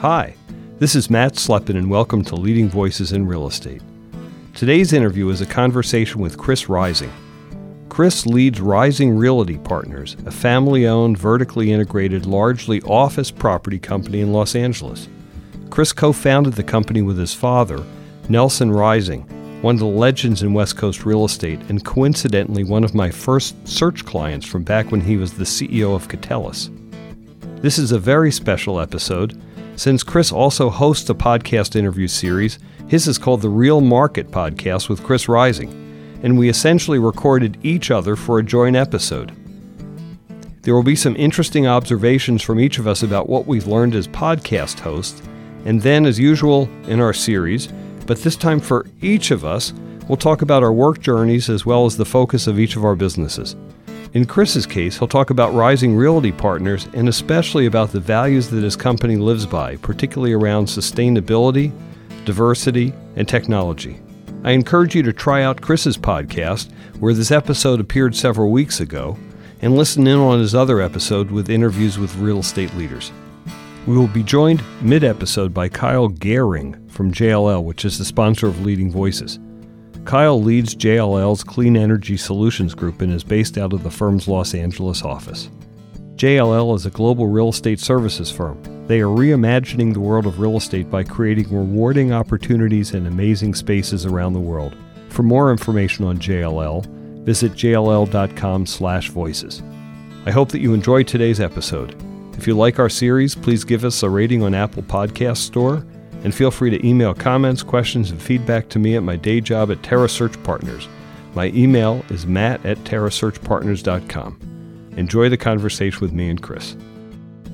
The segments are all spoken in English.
Hi, this is Matt Slepin, and welcome to Leading Voices in Real Estate. Today's interview is a conversation with Chris Rising. Chris leads Rising Realty Partners, a family owned, vertically integrated, largely office property company in Los Angeles. Chris co founded the company with his father, Nelson Rising, one of the legends in West Coast real estate, and coincidentally, one of my first search clients from back when he was the CEO of Catellus. This is a very special episode since Chris also hosts a podcast interview series. His is called the Real Market Podcast with Chris Rising, and we essentially recorded each other for a joint episode. There will be some interesting observations from each of us about what we've learned as podcast hosts, and then, as usual in our series, but this time for each of us, we'll talk about our work journeys as well as the focus of each of our businesses. In Chris's case, he'll talk about Rising Realty Partners and especially about the values that his company lives by, particularly around sustainability, diversity, and technology. I encourage you to try out Chris's podcast, where this episode appeared several weeks ago, and listen in on his other episode with interviews with real estate leaders. We will be joined mid episode by Kyle Gehring from JLL, which is the sponsor of Leading Voices. Kyle leads JLL's Clean Energy Solutions Group and is based out of the firm's Los Angeles office. JLL is a global real estate services firm. They are reimagining the world of real estate by creating rewarding opportunities and amazing spaces around the world. For more information on JLL, visit jll.com/voices. I hope that you enjoyed today's episode. If you like our series, please give us a rating on Apple Podcast Store and feel free to email comments, questions, and feedback to me at my day job at Terra Search Partners. My email is matt at terrasearchpartners.com. Enjoy the conversation with me and Chris.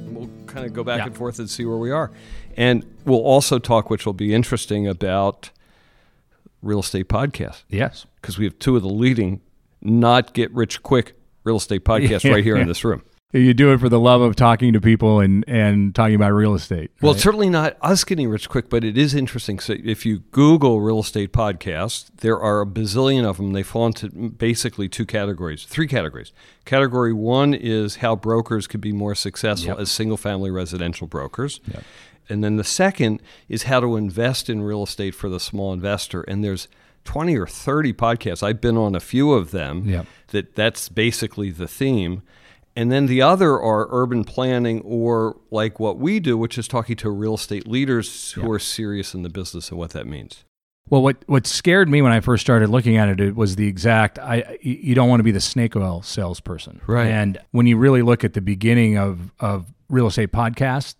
We'll kind of go back Yeah. and forth and see where we are. And we'll also talk, which will be interesting, about real estate podcasts Yes. because we have two of the leading not get rich quick real estate podcasts right here in this room. You do it for the love of talking to people and, and talking about real estate. Well, right? it's certainly not us getting rich quick, but it is interesting. So if you Google real estate podcasts, there are a bazillion of them. They fall into basically two categories, three categories. Category one is how brokers could be more successful Yep. as single family residential brokers. Yep. And then the second is how to invest in real estate for the small investor. And there's 20 or 30 podcasts. I've been on a few of them Yep. that that's basically the theme. And then the other are urban planning or like what we do, which is talking to real estate leaders who Yeah. are serious in the business and what that means. Well, what what scared me when I first started looking at it, it was the exact. I you don't want to be the snake oil salesperson, Right. And when you really look at the beginning of of real estate podcasts,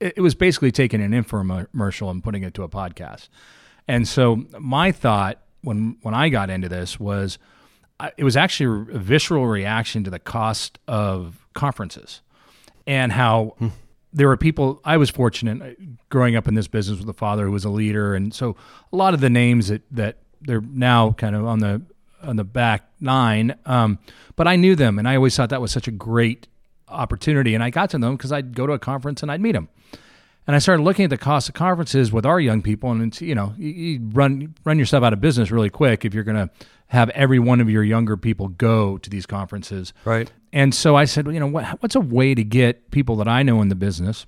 it, it was basically taking an infomercial and putting it to a podcast. And so my thought when when I got into this was, It was actually a visceral reaction to the cost of conferences, and how there were people I was fortunate uh, growing up in this business with a father who was a leader. And so a lot of the names that that they're now kind of on the on the back nine um, but I knew them and I always thought that was such a great opportunity. And I got to know them because I'd go to a conference and I'd meet them and I started looking at the cost of conferences with our young people. And you know you, you run run yourself out of business really quick if you're going to have every one of your younger people go to these conferences Right. and so I said, well, you know, what, what's a way to get people that I know in the business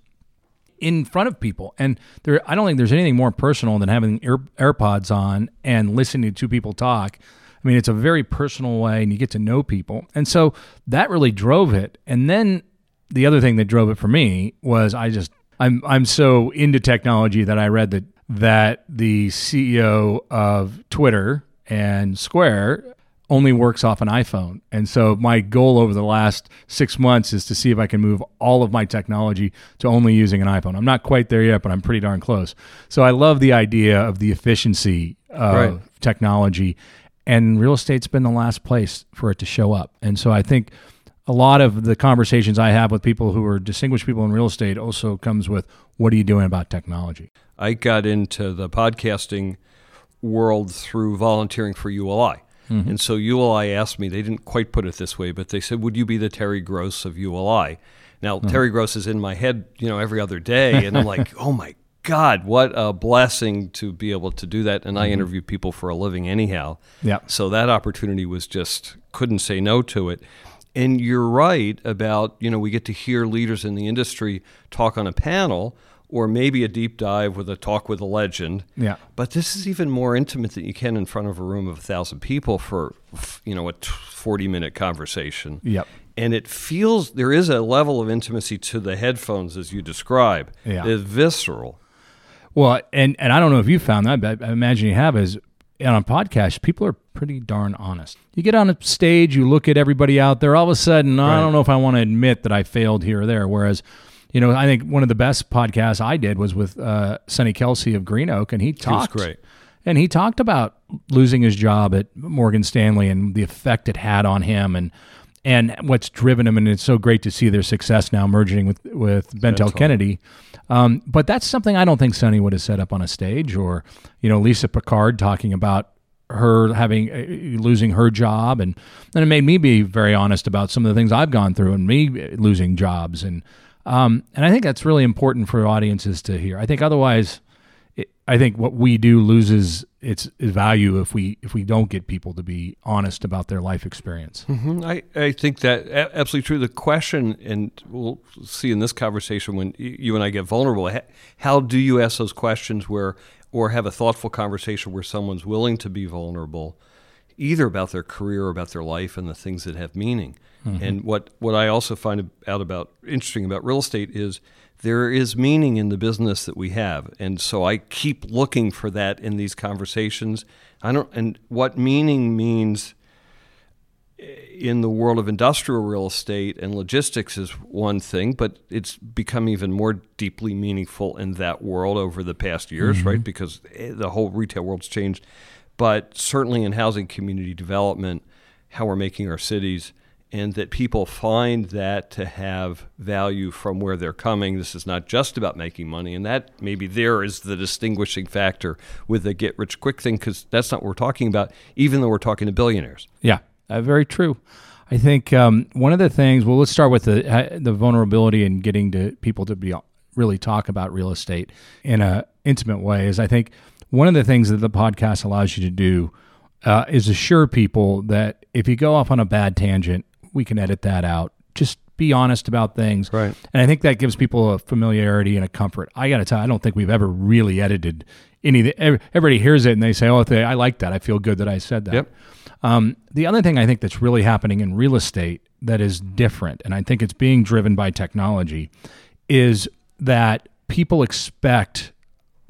in front of people? And there, I don't think there's anything more personal than having Air, AirPods on and listening to two people talk. I mean, it's a very personal way, and you get to know people. And so that really drove it. And then the other thing that drove it for me was I just I'm I'm so into technology that I read that that the CEO of Twitter and Square only works off an iPhone. And so my goal over the last six months is to see if I can move all of my technology to only using an iPhone. I'm not quite there yet, but I'm pretty darn close. So I love the idea of the efficiency of Right. technology. And real estate's been the last place for it to show up. And so I think a lot of the conversations I have with people who are distinguished people in real estate also comes with what are you doing about technology? I got into the podcasting world through volunteering for ULI. Mm-hmm. And so ULI asked me, they didn't quite put it this way, but they said, Would you be the Terry Gross of ULI? Now, mm-hmm. Terry Gross is in my head, you know, every other day. And I'm like, Oh my God, what a blessing to be able to do that. And I mm-hmm. interview people for a living anyhow. Yeah. So that opportunity was just, couldn't say no to it. And you're right about, you know, we get to hear leaders in the industry talk on a panel or maybe a deep dive with a talk with a legend. Yeah. But this is even more intimate than you can in front of a room of a thousand people for, you know, a 40 minute conversation. Yep. And it feels there is a level of intimacy to the headphones as you describe. Yeah. It's visceral. Well, and and I don't know if you found that, but I imagine you have. Is and on a podcast, people are pretty darn honest. You get on a stage, you look at everybody out there. All of a sudden, I don't know if I want to admit that I failed here or there. Whereas, you know, I think one of the best podcasts I did was with uh, Sonny Kalsi of Green Oak, and he talked. great. And he talked about losing his job at Morgan Stanley and the effect it had on him, and and what's driven him. And it's so great to see their success now merging with with Bentall Kennedy. Um, but that's something I don't think Sonny would have set up on a stage, or you know, Lisa Picard talking about her having uh, losing her job, and and it made me be very honest about some of the things I've gone through and me losing jobs, and um, and I think that's really important for audiences to hear. I think otherwise, it, I think what we do loses its value if we if we don't get people to be honest about their life experience. Mhm. I, I think that absolutely true. The question, and we'll see in this conversation when you and I get vulnerable, how do you ask those questions where, or have a thoughtful conversation where someone's willing to be vulnerable, either about their career or about their life and the things that have meaning? And what, what I also find out about interesting about real estate is there is meaning in the business that we have, and so I keep looking for that in these conversations. I don't, and what meaning means in the world of industrial real estate and logistics is one thing, but it's become even more deeply meaningful in that world over the past years, right? Because eh, the whole retail world's changed. But certainly in housing community development, how we're making our cities, and that people find that to have value from where they're coming. This is not just about making money, and that maybe there is the distinguishing factor with the get rich quick thing, because that's not what we're talking about, even though we're talking to billionaires. Yeah, uh, very true. I think um, one of the things. Well, let's start with the uh, the vulnerability and getting to people to be really talk about real estate in a intimate way. Is I think one of the things that the podcast allows you to do uh, is assure people that if you go off on a bad tangent, we can edit that out. Just be honest about things. Right. And I think that gives people a familiarity and a comfort. I got to tell you, I don't think we've ever really edited any. every- Everybody hears it and they say, "Oh, they, I like that. I feel good that I said that." Yep. Um, the other thing I think that's really happening in real estate that is different, and I think it's being driven by technology, is that people expect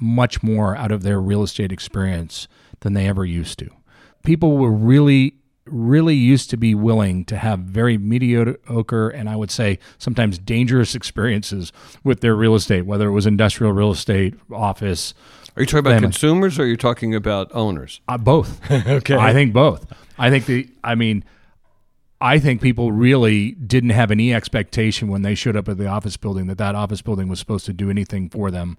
much more out of their real estate experience than they ever used to. People were really, really used to be willing to have very mediocre and I would say sometimes dangerous experiences with their real estate, whether it was industrial real estate, office, Are you talking about consumers or are you talking about owners? uh, both. Okay. I think both. I think the. I mean, I think people really didn't have any expectation when they showed up at the office building that that office building was supposed to do anything for them.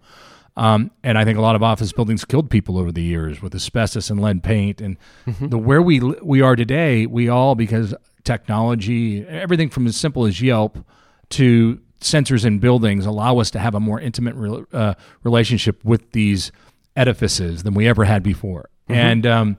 Um, and I think a lot of office buildings killed people over the years with asbestos and lead paint. And the where we we are today, we all because technology, everything from as simple as Yelp to sensors in buildings allow us to have a more intimate rel uh, relationship with these edifices than we ever had before. And um,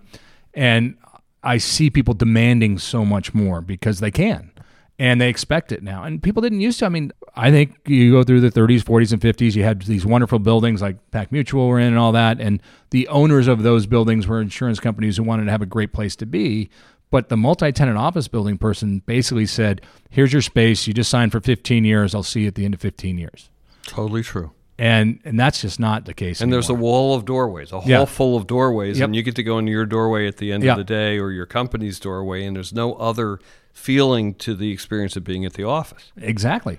and I see people demanding so much more because they can and they expect it now. And people didn't used to. I mean, I think you go through the 30s, 40s, and 50s, you had these wonderful buildings like Pac Mutual were in and all that. And the owners of those buildings were insurance companies who wanted to have a great place to be. But the multi tenant office building person basically said, here's your space. You just signed for 15 years. I'll see you at the end of 15 years. Totally true. And and that's just not the case. And there's a wall of doorways, a hall Yeah. full of doorways, Yep. and you get to go into your doorway at the end Yeah. of the day or your company's doorway, and there's no other feeling to the experience of being at the office. Exactly,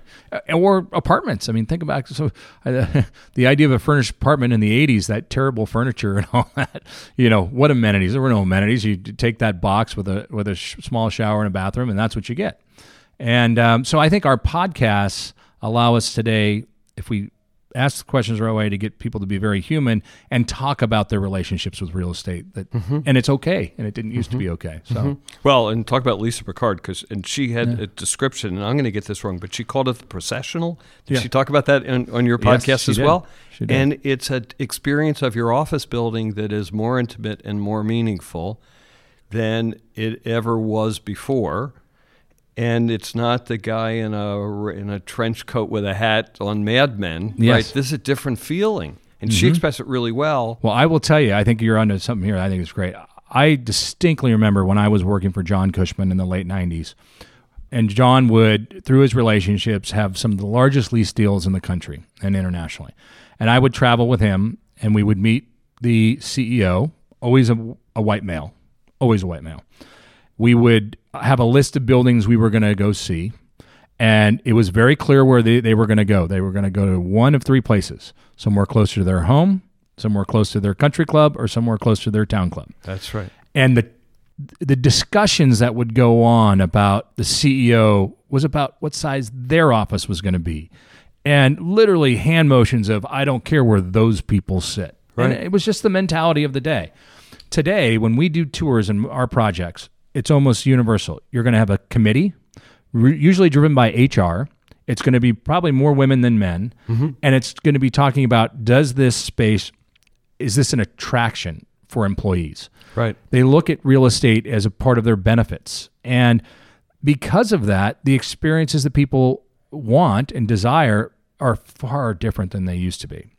or apartments. I mean, think about so uh, the idea of a furnished apartment in the '80s, that terrible furniture and all that. You know, what amenities? There were no amenities. You take that box with a with a sh- small shower and a bathroom, and that's what you get. And um, so, I think our podcasts allow us today, if we ask the questions the right way, to get people to be very human and talk about their relationships with real estate. That mm-hmm. and it's okay, and it didn't used to be mm-hmm. okay. So. Mm-hmm. Well, and talk about Lisa Picard because, and she had a description, and I'm going to get this wrong, but she called it the processional. Did Yeah. she talk about that on, on your podcast she as did. well? She did. And it's an experience of your office building that is more intimate and more meaningful than it ever was before. And it's not the guy in a in a trench coat with a hat on Mad Men. Yes. Right? This is a different feeling, and she mm-hmm. expressed it really well. Well, I will tell you, I think you're onto something here. I think it's great. I distinctly remember when I was working for John Cushman in the late 90s, and John would, through his relationships, have some of the largest lease deals in the country and internationally. And I would travel with him, and we would meet the CEO, always a, a white male, always a white male. We would have a list of buildings we were going to go see, and it was very clear where they, they were going to go. They were going to go to one of three places somewhere closer to their home, somewhere close to their country club, or somewhere close to their town club. That's right. And the the discussions that would go on about the CEO was about what size their office was going to be. And literally hand motions of I don't care where those people sit. And Right. it was just the mentality of the day. Today, when we do tours in our projects, it's almost universal. You're going to have a committee, re- usually driven by HR. It's going to be probably more women than men, and it's going to be talking about does this space is this an attraction for employees? Right. They look at real estate as a part of their benefits. And because of that, the experiences that people want and desire are far different than they used to be.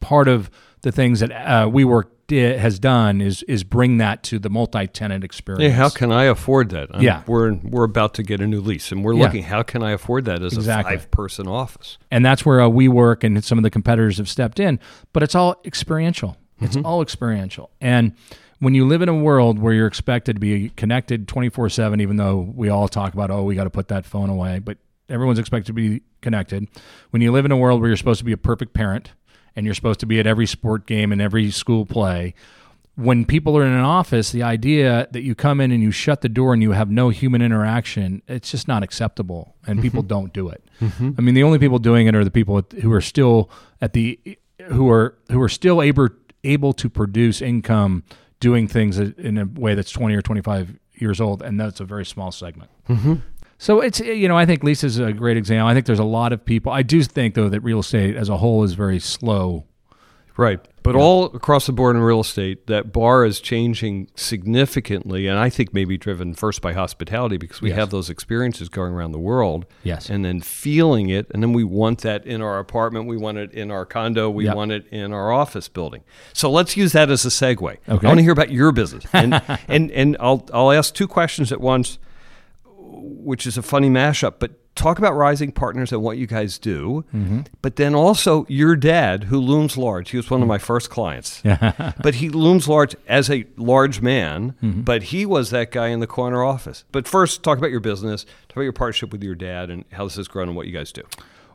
Part of the things that uh, WeWork did, has done is is bring that to the multi-tenant experience. Yeah, how can I afford that? I'm- Yeah. we're we're about to get a new lease, and we're Yeah. looking. How can I afford that as Exactly. a five-person office? and that's where uh, WeWork and some of the competitors have stepped in. But it's all experiential. It's all experiential. And when you live in a world where you're expected to be connected 24 7, even though we all talk about, oh, we got to put that phone away, but everyone's expected to be connected. When you live in a world where you're supposed to be a perfect parent and you're supposed to be at every sport game and every school play, when people are in an office, the idea that you come in and you shut the door and you have no human interaction, it's just not acceptable. And people mm-hmm. don't do it. Mm-hmm. I mean, the only people doing it are the people who are still at the who are who are still able able to produce income doing things in a way that's 20 or 25 years old and that's a very small segment. Mm-hmm. So it's eh, you know I think Lisa's a great example. I think there's a lot of people. I do think though that real estate as a whole is very slow. Right. But all across the board in real estate, that bar is changing significantly, and I think maybe driven first by hospitality because we Yes. have those experiences going around the world. Yes. And then feeling it, and then we want that in our apartment, we want it in our condo, we Yep. want it in our office building. So let's use that as a segue. Okay. I want to hear about your business, and and and I'll I'll ask two questions at once, which is a funny mashup, but. Talk about Rising Partners and what you guys do, Mm-hmm. but then also your dad, who looms large. He was one of my first clients, but he looms large as a large man. Mm-hmm. But he was that guy in the corner office. But first, talk about your business, talk about your partnership with your dad, and how this has grown and what you guys do.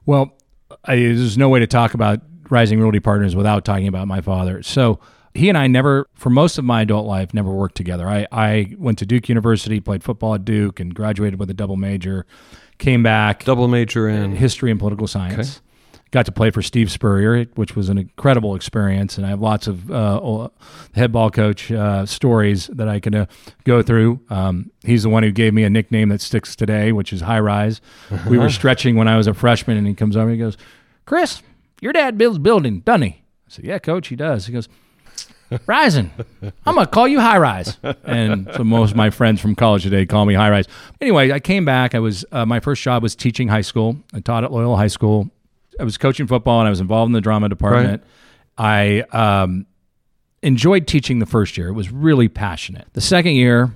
Well, I, there's no way to talk about Rising Realty Partners without talking about my father. So he and I never, for most of my adult life, never worked together. I, I went to Duke University, played football at Duke, and graduated with a double major. Came back, Double major in history and political science. Got to play for Steve Spurrier, which was an incredible experience, and I have lots of uh, head ball coach uh, stories that I can uh, go through. Um, he's the one who gave me a nickname that sticks today, which is High Rise. We were stretching when I was a freshman, and he comes over and he goes, "Chris, your dad builds building, doesn't he?" I said, "Yeah, coach, he does." He goes, Rising. I'm gonna call you High Rise. And so most of my friends from college today call me High Rise. Anyway, I came back. I was uh, my first job was teaching high school. I taught at Loyola High School. I was coaching football and I was involved in the drama department. I um, enjoyed teaching the first year. It was really passionate. The second year,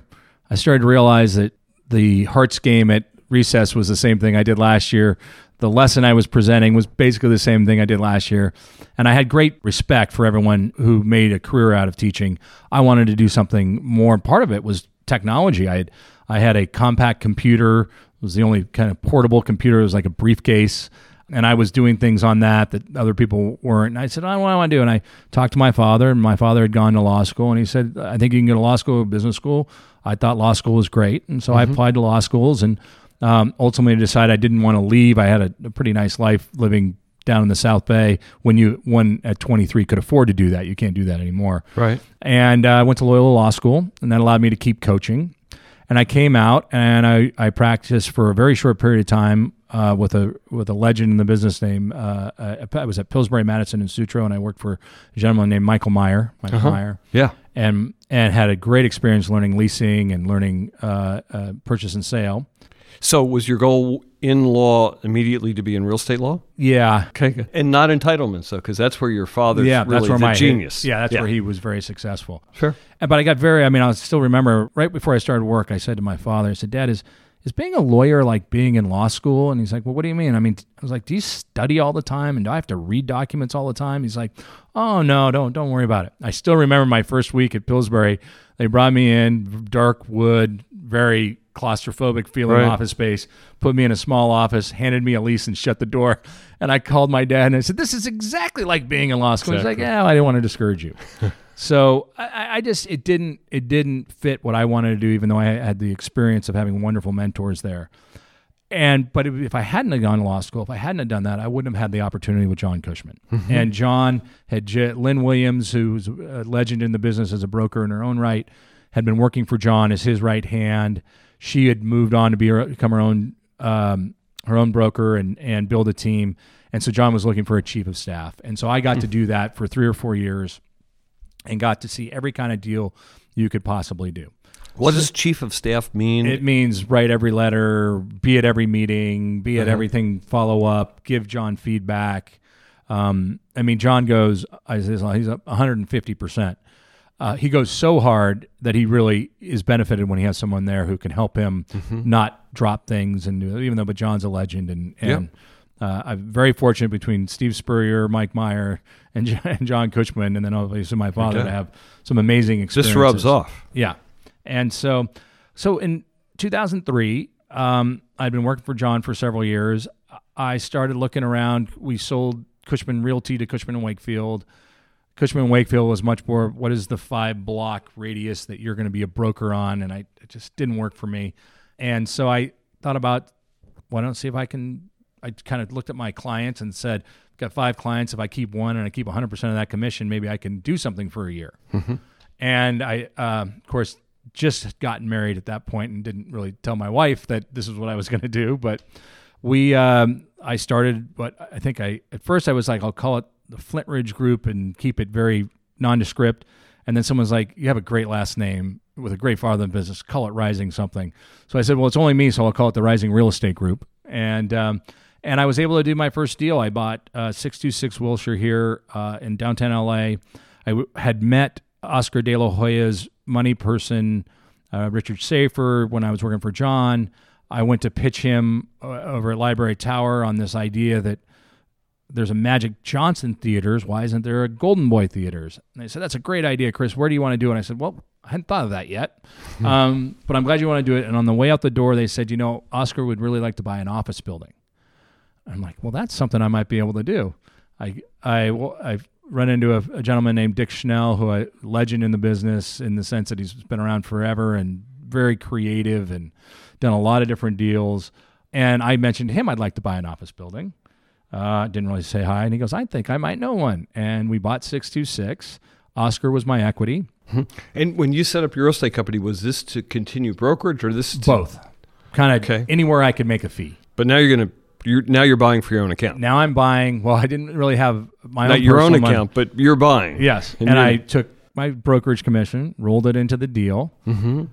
I started to realize that the Hearts game at recess was the same thing I did last year. The lesson I was presenting was basically the same thing I did last year. And I had great respect for everyone who made a career out of teaching. I wanted to do something more. Part of it was technology. I had, I had a Compaq computer. It was the only kind of portable computer. It was like a briefcase. And I was doing things on that that other people weren't. And I said, I don't know what I want to do. And I talked to my father, and my father had gone to law school. And he said, I think you can go to law school or business school. I thought law school was great. And so I mm-hmm. applied to law schools and um, ultimately decided I didn't want to leave. I had a, a pretty nice life living down in the South Bay when you one at 23 could afford to do that. You can't do that anymore. Right. And uh, I went to Loyola Law School, and that allowed me to keep coaching. And I came out and I, I practiced for a very short period of time uh, with a with a legend in the business name. Uh, uh, I was at Pillsbury Madison and Sutro, and I worked for a gentleman named Michael Meyer. Michael Meyer Yeah. and and had a great experience learning leasing and learning uh, uh, purchase and sale. So was your goal in law immediately to be in real estate law? Yeah. Okay. And not entitlements, though, because that's where your father's yeah, really that's where my genius. Yeah, that's where he was very successful. Sure. And- But I got very. I mean, I still remember right before I started work, I said to my father, I said, "Dad, is is being a lawyer like being in law school?" And he's like, "Well, what do you mean?" I mean, I was like, "Do you study all the time, and do I have to read documents all the time?" He's like, "Oh no, don't don't worry about it." I still remember my first week at Pillsbury. They brought me in, dark wood, very claustrophobic feeling Right. office space, put me in a small office, handed me a lease, and shut the door. And I called my dad and I said, "This is exactly like being in law school." He's like, "Yeah, I didn't want to discourage you." So I- I, just it didn't it didn't fit what I wanted to do, even though I had the experience of having wonderful mentors there. And but if, I hadn't have gone to law school, if I hadn't have done that, I wouldn't have had the opportunity with John Cushman. Mm-hmm. And John had J- Lynn Williams, who's a legend in the business as a broker in her own right, had been working for John as his right hand. She had moved on to be her, become her own um, her own broker and and build a team. And so John was looking for a chief of staff, and so I got to do that for three or four years and got to see every kind of deal you could possibly do. What does chief of staff mean? It means write every letter, be at every meeting, be at Uh-huh. everything, follow up, give John feedback. Um, I mean, John goes, I says, he's up 150%. Uh, he goes so hard that he really is benefited when he has someone there who can help him Mm-hmm. not drop things. And even though, but John's a legend, and and uh, I'm very fortunate between Steve Spurrier, Mike Meyer, and John, and John Cushman, and then obviously my father Okay. to have some amazing experiences. This rubs off. Yeah. And so, so in 2003, um, I'd been working for John for several years. I started looking around. We sold Cushman Realty to Cushman and Wakefield. Cushman Wakefield was much more what is the five block radius that you're going to be a broker on, and I it just didn't work for me. And so I thought about why don't see if I can. I kind of looked at my clients and said, I've got five clients. If I keep one and I keep 100% of that commission, maybe I can do something for a year. And I, uh, of course, just gotten married at that point and didn't really tell my wife that this is what I was going to do. But we, um, I started, but I think I, at first I was like, I'll call it the Flint Ridge Group and keep it very nondescript. And then someone's like, you have a great last name with a great father in business, call it Rising something. So I said, well, it's only me, so I'll call it the Rising Real Estate Group. And, um, and I was able to do my first deal. I bought uh, 626 Wilshire here uh, in downtown LA. I w- had met Oscar De La Hoya's money person, uh, Richard Schaefer, when I was working for John. I went to pitch him uh, over at Library Tower on this idea that there's a Magic Johnson theaters. Why isn't there a Golden Boy theaters? And they said, that's a great idea, Chris. Where do you want to do it? And I said, well, I hadn't thought of that yet. um, but I'm glad you want to do it. And on the way out the door, they said, you know, Oscar would really like to buy an office building. I'm like, well, that's something I might be able to do. I I well, I've run into a, a gentleman named Dick Schnell, who a legend in the business in the sense that he's been around forever and very creative and done a lot of different deals. And I mentioned to him I'd like to buy an office building. Uh, didn't really say hi, and he goes, "I think I might know one." And we bought six two six. Oscar was my equity. And when you set up your real estate company, was this to continue brokerage or this to, Both, kind of Okay. anywhere I could make a fee. But now you're gonna you're now you're buying for your own account. Now I'm buying. Well, I didn't really have my Not own your own money. account, but you're buying. Yes, And and, I took my brokerage commission, rolled it into the deal. Mm-hmm.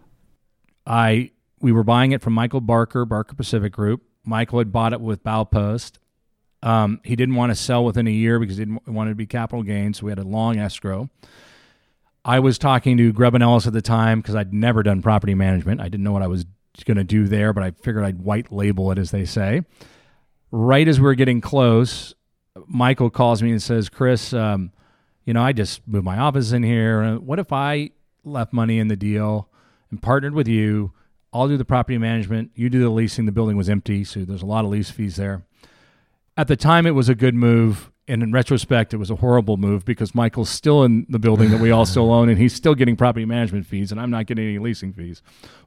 I we were buying it from Michael Barker, Barker Pacific Group. Michael had bought it with Baupost. Um, he didn't want to sell within a year because he didn't want it to be capital gain, so we had a long escrow. I was talking to Grubb Ellis at the time because I'd never done property management. I didn't know what I was going to do there, but I figured I'd white label it, as they say. Right as we were getting close, Michael calls me and says, "Chris, um, you know, I just moved my office in here. Uh, What if I left money in the deal and partnered with you? I'll do the property management. You do the leasing. The building was empty, so there's a lot of lease fees there. At the time, it was a good move. And in retrospect, it was a horrible move because Michael's still in the building that we all still own, and he's still getting property management fees, and I'm not getting any leasing fees.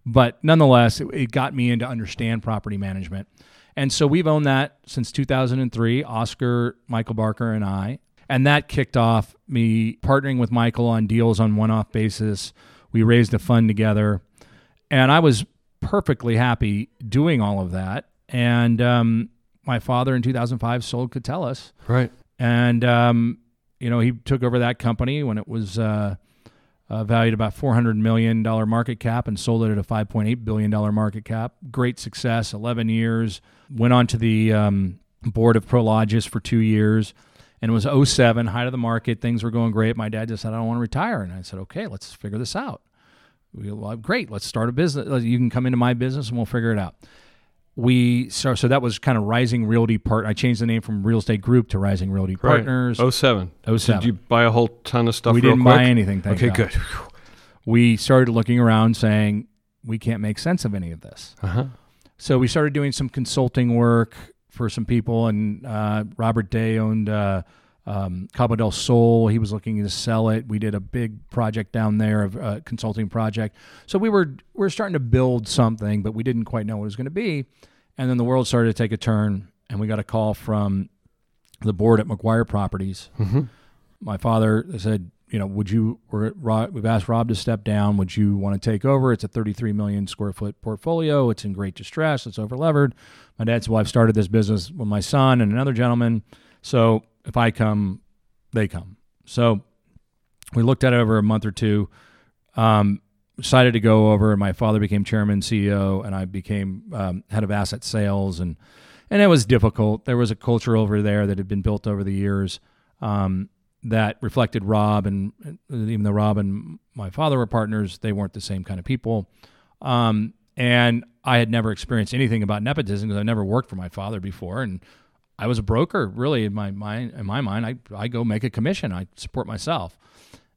But nonetheless, it, it got me in to understand property management. And so we've owned that since 2003, Oscar, Michael Barker, and I. And that kicked off me partnering with Michael on deals on one off basis. We raised a fund together. And I was perfectly happy doing all of that. And um, my father in 2005 sold Catellus. Right. And, um, you know, he took over that company when it was uh, uh, uh, valued about $400 million market cap and sold it at a $5.8 billion market cap. Great success, 11 years. Went on to the um, board of Prologis for two years. And it was 07, height of the market. Things were going great. My dad just said, I don't want to retire. And I said, okay, let's figure this out. We, well, great, let's start a business. You can come into my business and we'll figure it out we so, so that was kind of Rising Realty Part. I changed the name from Real Estate Group to Rising Realty Partners. Right. 07. 07. Did you buy a whole ton of stuff? We didn't quick? buy anything. okay, God. good. We started looking around, saying we can't make sense of any of this. Uh-huh. So we started doing some consulting work for some people, and uh, Robert Day owned. Uh, um, Cabo del Sol. He was looking to sell it. We did a big project down there, a uh, consulting project. So we were we were starting to build something, but we didn't quite know what it was going to be. And then the world started to take a turn, and we got a call from the board at Maguire Properties. Mm-hmm. My father said, you know, would you? we've asked Rob to step down. Would you want to take over? It's a 33 million square foot portfolio. It's in great distress. It's overlevered. My dad said, "Well, I've started this business with my son and another gentleman. So if I come, they come. So we looked at it over a month or two. Um, decided to go over. My father became chairman, CEO, and I became um, head of asset sales, and and it was difficult. There was a culture over there that had been built over the years um, that reflected Rob, and even though Rob and my father were partners, they weren't the same kind of people. Um, and I had never experienced anything about nepotism because I never worked for my father before, and I was a broker, really. In my mind, in my mind, I I go make a commission. I support myself.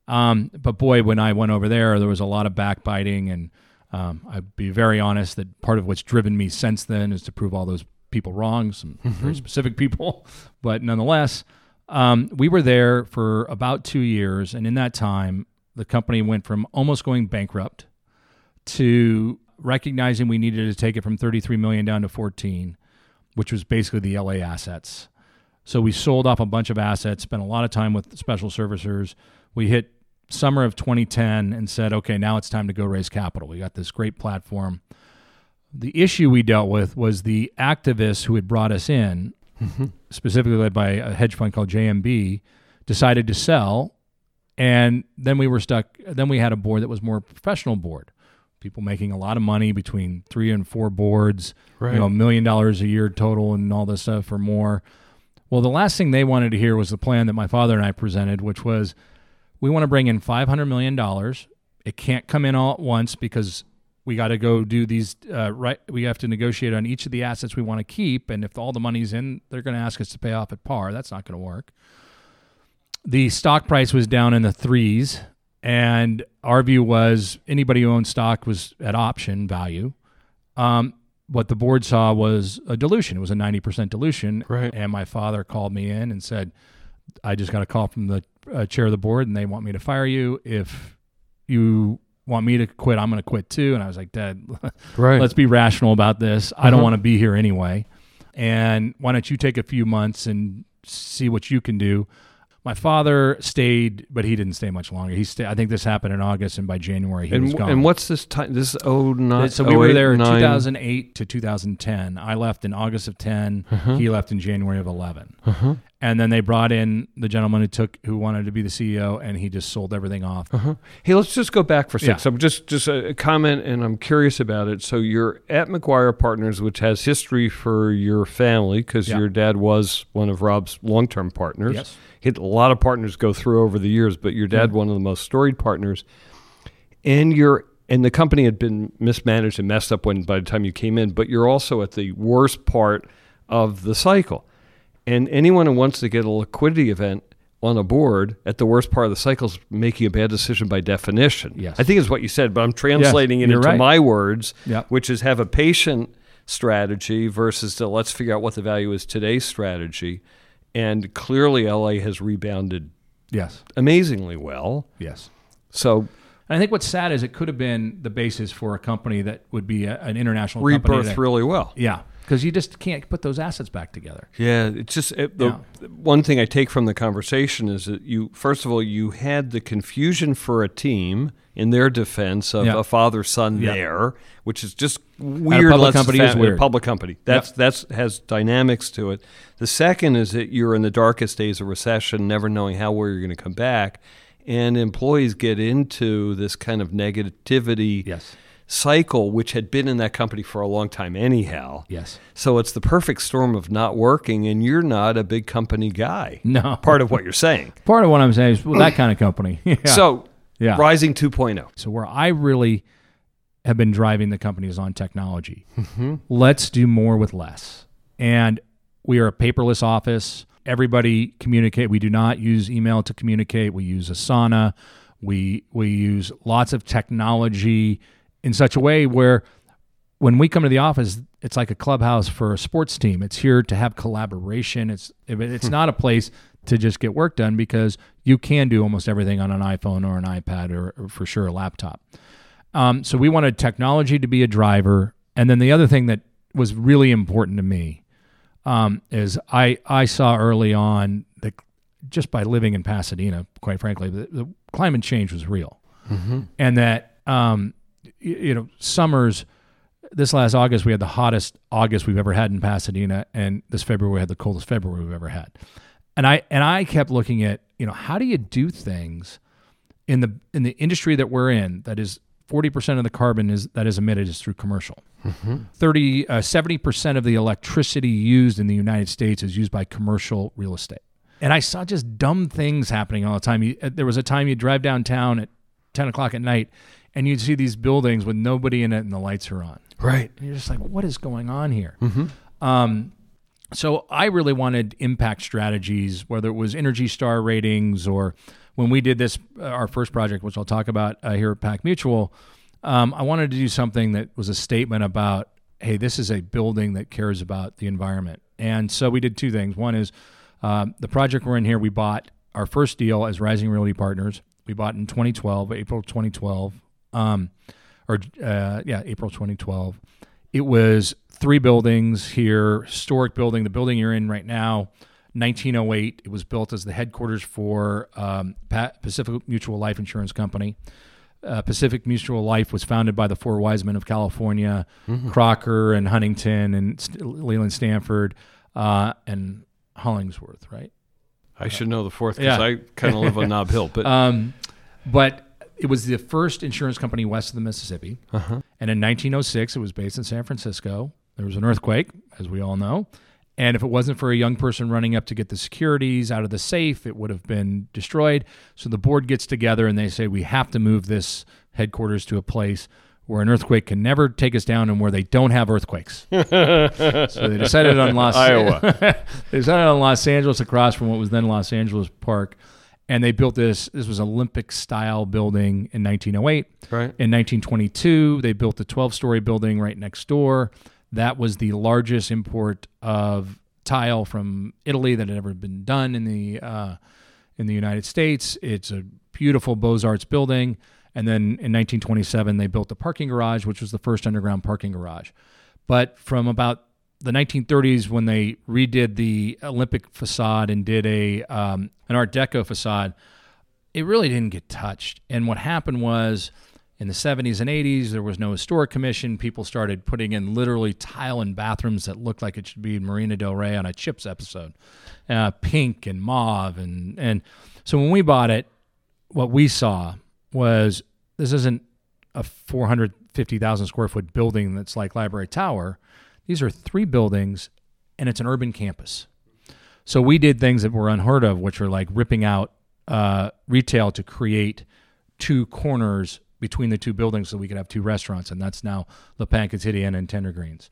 Um, but boy, when I went over there, there was a lot of backbiting, and um, I'd be very honest that part of what's driven me since then is to prove all those people wrong, some mm-hmm. very specific people. But nonetheless, um, we were there for about two years, and in that time, the company went from almost going bankrupt to recognizing we needed to take it from 33 million down to 14 which was basically the LA assets. So we sold off a bunch of assets, spent a lot of time with special servicers. We hit summer of 2010 and said, okay, now it's time to go raise capital. We got this great platform. The issue we dealt with was the activists who had brought us in, mm-hmm. specifically led by a hedge fund called JMB, decided to sell. And then we were stuck. Then we had a board that was more professional board people making a lot of money between three and four boards, right. you know, a million dollars a year total and all this stuff or more. Well, the last thing they wanted to hear was the plan that my father and I presented, which was we want to bring in $500 million. It can't come in all at once because we got to go do these uh, right. We have to negotiate on each of the assets we want to keep. And if all the money's in, they're going to ask us to pay off at par. That's not going to work. The stock price was down in the threes and our view was anybody who owned stock was at option value. Um, what the board saw was a dilution. It was a 90% dilution. Right. And my father called me in and said, I just got a call from the uh, chair of the board and they want me to fire you. If you want me to quit, I'm going to quit too. And I was like, Dad, right. let's be rational about this. I don't uh-huh. want to be here anyway. And why don't you take a few months and see what you can do? My father stayed, but he didn't stay much longer. He stayed. I think this happened in August, and by January he and, was gone. And what's this time? This is oh nine. So we were there in 2008 to 2010. I left in August of 10. Uh-huh. He left in January of 11. Uh-huh. And then they brought in the gentleman who took who wanted to be the CEO, and he just sold everything off. Uh-huh. Hey, let's just go back for a second. Yeah. So just just a comment, and I'm curious about it. So you're at Maguire Partners, which has history for your family because yeah. your dad was one of Rob's long-term partners. Yes hit a lot of partners go through over the years, but your dad, mm one of the most storied partners, and your and the company had been mismanaged and messed up when by the time you came in, but you're also at the worst part of the cycle. And anyone who wants to get a liquidity event on a board at the worst part of the cycle is making a bad decision by definition. Yes. I think is what you said, but I'm translating yes, it into right. my words, which is have a patient strategy versus the let's figure out what the value is today's strategy and clearly LA has rebounded yes amazingly well. Yes. So I think what's sad is it could have been the basis for a company that would be a, an international rebirth that, really well. Yeah, because you just can't put those assets back together. Yeah, it's just it, the yeah. one thing I take from the conversation is that you first of all you had the confusion for a team in their defense of a father son there, which is just weird. Public company is weird. public company. That's that's has dynamics to it. The second is that you're in the darkest days of recession, never knowing how where you're going to come back, and employees get into this kind of negativity Yes. Cycle, which had been in that company for a long time anyhow. Yes. So it's the perfect storm of not working, and you're not a big company guy. No. Part of what you're saying. Part of what I'm saying is well, that kind of company. yeah. So, Yeah. Rising oh. 2.0. So where I really have been driving the company is on technology. Mm-hmm. Let's do more with less. And we are a paperless office. Everybody communicate. We do not use email to communicate. We use Asana. We we use lots of technology in such a way where when we come to the office, it's like a clubhouse for a sports team. It's here to have collaboration. It's it's not a place to just get work done because you can do almost everything on an iPhone or an iPad or, or for sure a laptop. Um, so we wanted technology to be a driver, and then the other thing that was really important to me um, is I I saw early on that just by living in Pasadena, quite frankly, the, the climate change was real, and that um, you know summers. This last August, we had the hottest August we've ever had in Pasadena, and this February we had the coldest February we've ever had. And I and I kept looking at you know how do you do things in the in the industry that we're in that is 40% of the carbon is that is emitted is through commercial 30 uh, 70% of the electricity used in the united states is used by commercial real estate and i saw just dumb things happening all the time you, uh, there was a time you drive downtown at 10 o'clock at night and you'd see these buildings with nobody in it and the lights are on Right. and you're just like what is going on here um, so I really wanted impact strategies, whether it was Energy Star ratings or when we did this, uh, our first project, which I'll talk about uh, here at Pac Mutual. Um, I wanted to do something that was a statement about, hey, this is a building that cares about the environment. And so we did two things. One is um, the project we're in here, we bought our first deal as Rising Realty Partners. We bought in 2012, April 2012, um, or uh, yeah, April 2012. It was three buildings here, historic building. The building you're in right now, 1908. It was built as the headquarters for um, Pacific Mutual Life Insurance Company. Uh, Pacific Mutual Life was founded by the four wise men of California, Crocker and Huntington and St- Leland Stanford uh, and Hollingsworth, right? I should know the fourth because Yeah. I kind of live on Nob Hill. But Um, but it was the first insurance company west of the Mississippi. Uh-huh. And in 1906, it was based in San Francisco. There was an earthquake, as we all know. And if it wasn't for a young person running up to get the securities out of the safe, it would have been destroyed. So the board gets together and they say, we have to move this headquarters to a place where an earthquake can never take us down and where they don't have earthquakes. so they decided on Los Iowa. they decided on Los Angeles across from what was then Los Angeles Park. And they built this. This was Olympic style building in 1908. right. In 1922, they built a 12 story building right next door. That was the largest import of tile from Italy that had ever been done in the uh, in the United States. It's a beautiful Beaux Arts building. And then in 1927, they built the parking garage, which was the first underground parking garage. But from about the 1930s, when they redid the Olympic facade and did a um, an Art Deco facade, it really didn't get touched. And what happened was in the 70s and 80s, there was no historic commission. People started putting in literally tile in bathrooms that looked like it should be Marina Del Rey on a Chips episode, uh, pink and mauve. And, and so when we bought it, what we saw was this isn't a 450,000 square foot building that's like Library Tower. These are three buildings, and it's an urban campus. So we did things that were unheard of, which are like ripping out uh, retail to create two corners between the two buildings so we could have two restaurants, and that's now Le Pain Quotidien and Tender Greens.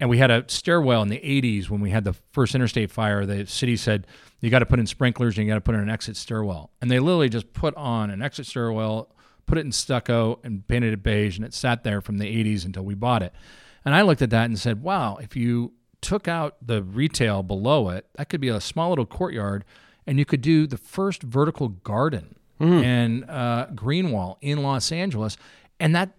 And we had a stairwell in the 80s when we had the first interstate fire. The city said, you got to put in sprinklers and you got to put in an exit stairwell. And they literally just put on an exit stairwell, put it in stucco, and painted it beige. And it sat there from the 80s until we bought it. And I looked at that and said, wow, if you took out the retail below it, that could be a small little courtyard. And you could do the first vertical garden and uh, green wall in Los Angeles. And that